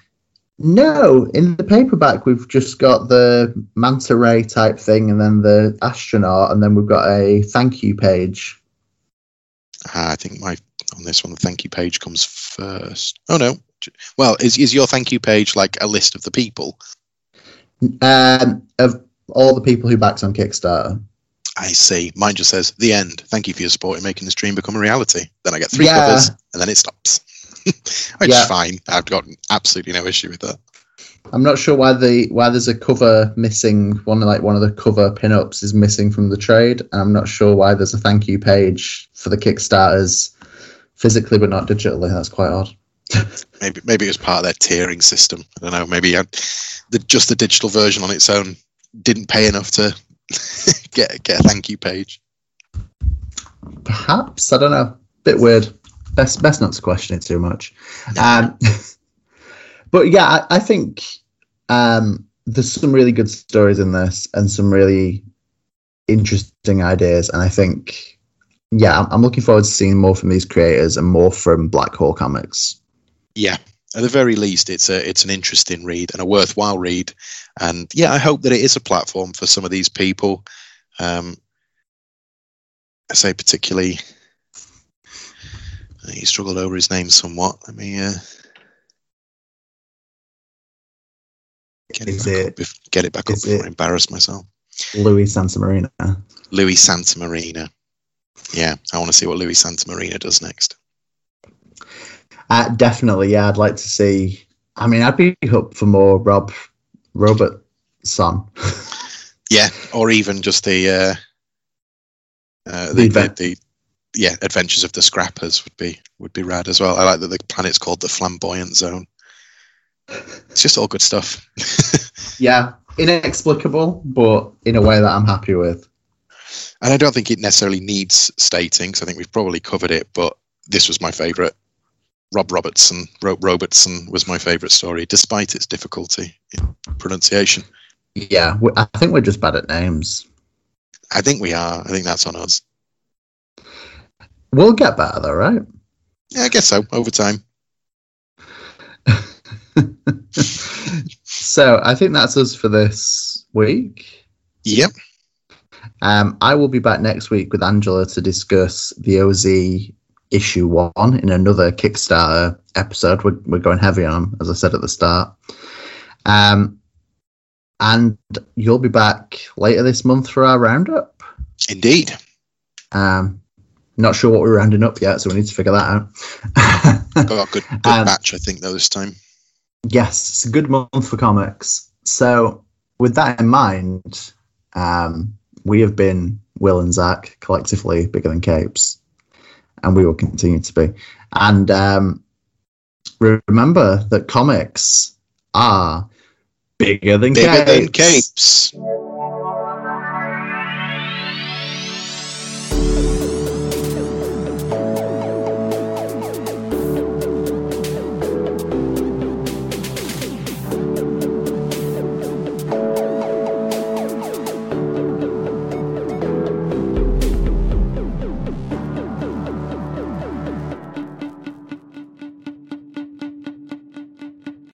No, in the paperback we've just got the manta ray type thing, and then the astronaut, and then we've got a thank you page. Ah, I think my on this one the thank you page comes first. Oh no. Well, is is your thank you page like a list of the people? Um, of all the people who backed on Kickstarter. I see. Mine just says the end. Thank you for your support in making this dream become a reality. Then I get three Yeah. covers and then it stops. Which Yeah. is fine. I've got absolutely no issue with that. I'm not sure why the why there's a cover missing. One like one of the cover pinups is missing from the trade, and I'm not sure why there's a thank you page for the Kickstarters physically but not digitally. That's quite odd. Maybe maybe it was part of their tiering system. I don't know. Maybe uh, the just the digital version on its own didn't pay enough to get get a thank you page. Perhaps I don't know. Bit weird. Best best not to question it too much. Um, but yeah, I, I think um, there's some really good stories in this and some really interesting ideas, and I think yeah, I'm, I'm looking forward to seeing more from these creators and more from Black Hole Comics. Yeah. At the very least, it's a it's an interesting read and a worthwhile read. And yeah, I hope that it is a platform for some of these people. Um, I say particularly, he struggled over his name somewhat. Let me uh, get it Is back it- up. bef- Get it back up before it- I embarrass myself. Louis Santa Marina. Louis Santa Marina. Yeah, I want to see what Louis Santa Marina does next. Uh, definitely, yeah. I'd like to see. I mean, I'd be up for more Rob Robert, Robertson. Yeah, or even just the uh, uh, the, the, the yeah adventures of the scrappers would be would be rad as well. I like that the planet's called the flamboyant zone. It's just all good stuff. yeah, inexplicable, but in a way that I'm happy with. and I don't think it necessarily needs stating. 'cause I think we've probably covered it, but this was my favourite. Rob Robertson, Ro- Robertson was my favourite story, despite its difficulty in pronunciation. Yeah, I think we're just bad at names. I think we are. I think that's on us. We'll get better though, right? Yeah, I guess so. Over time. so I think that's us for this week. Yep. Um, I will be back next week with Angela to discuss the OZ issue one in another Kickstarter episode. We're, we're going heavy on them, as I said at the start. Um, and you'll be back later this month for our roundup. Indeed. Um, not sure what we're rounding up yet, so we need to figure that out. Got a good, good Um, batch, I think, though, this time. Yes, it's a good month for comics. So, with that in mind, um, we have been Will and Zach collectively bigger than capes, and we will continue to be. And um, remember that comics are bigger than Bigger than capes. capes.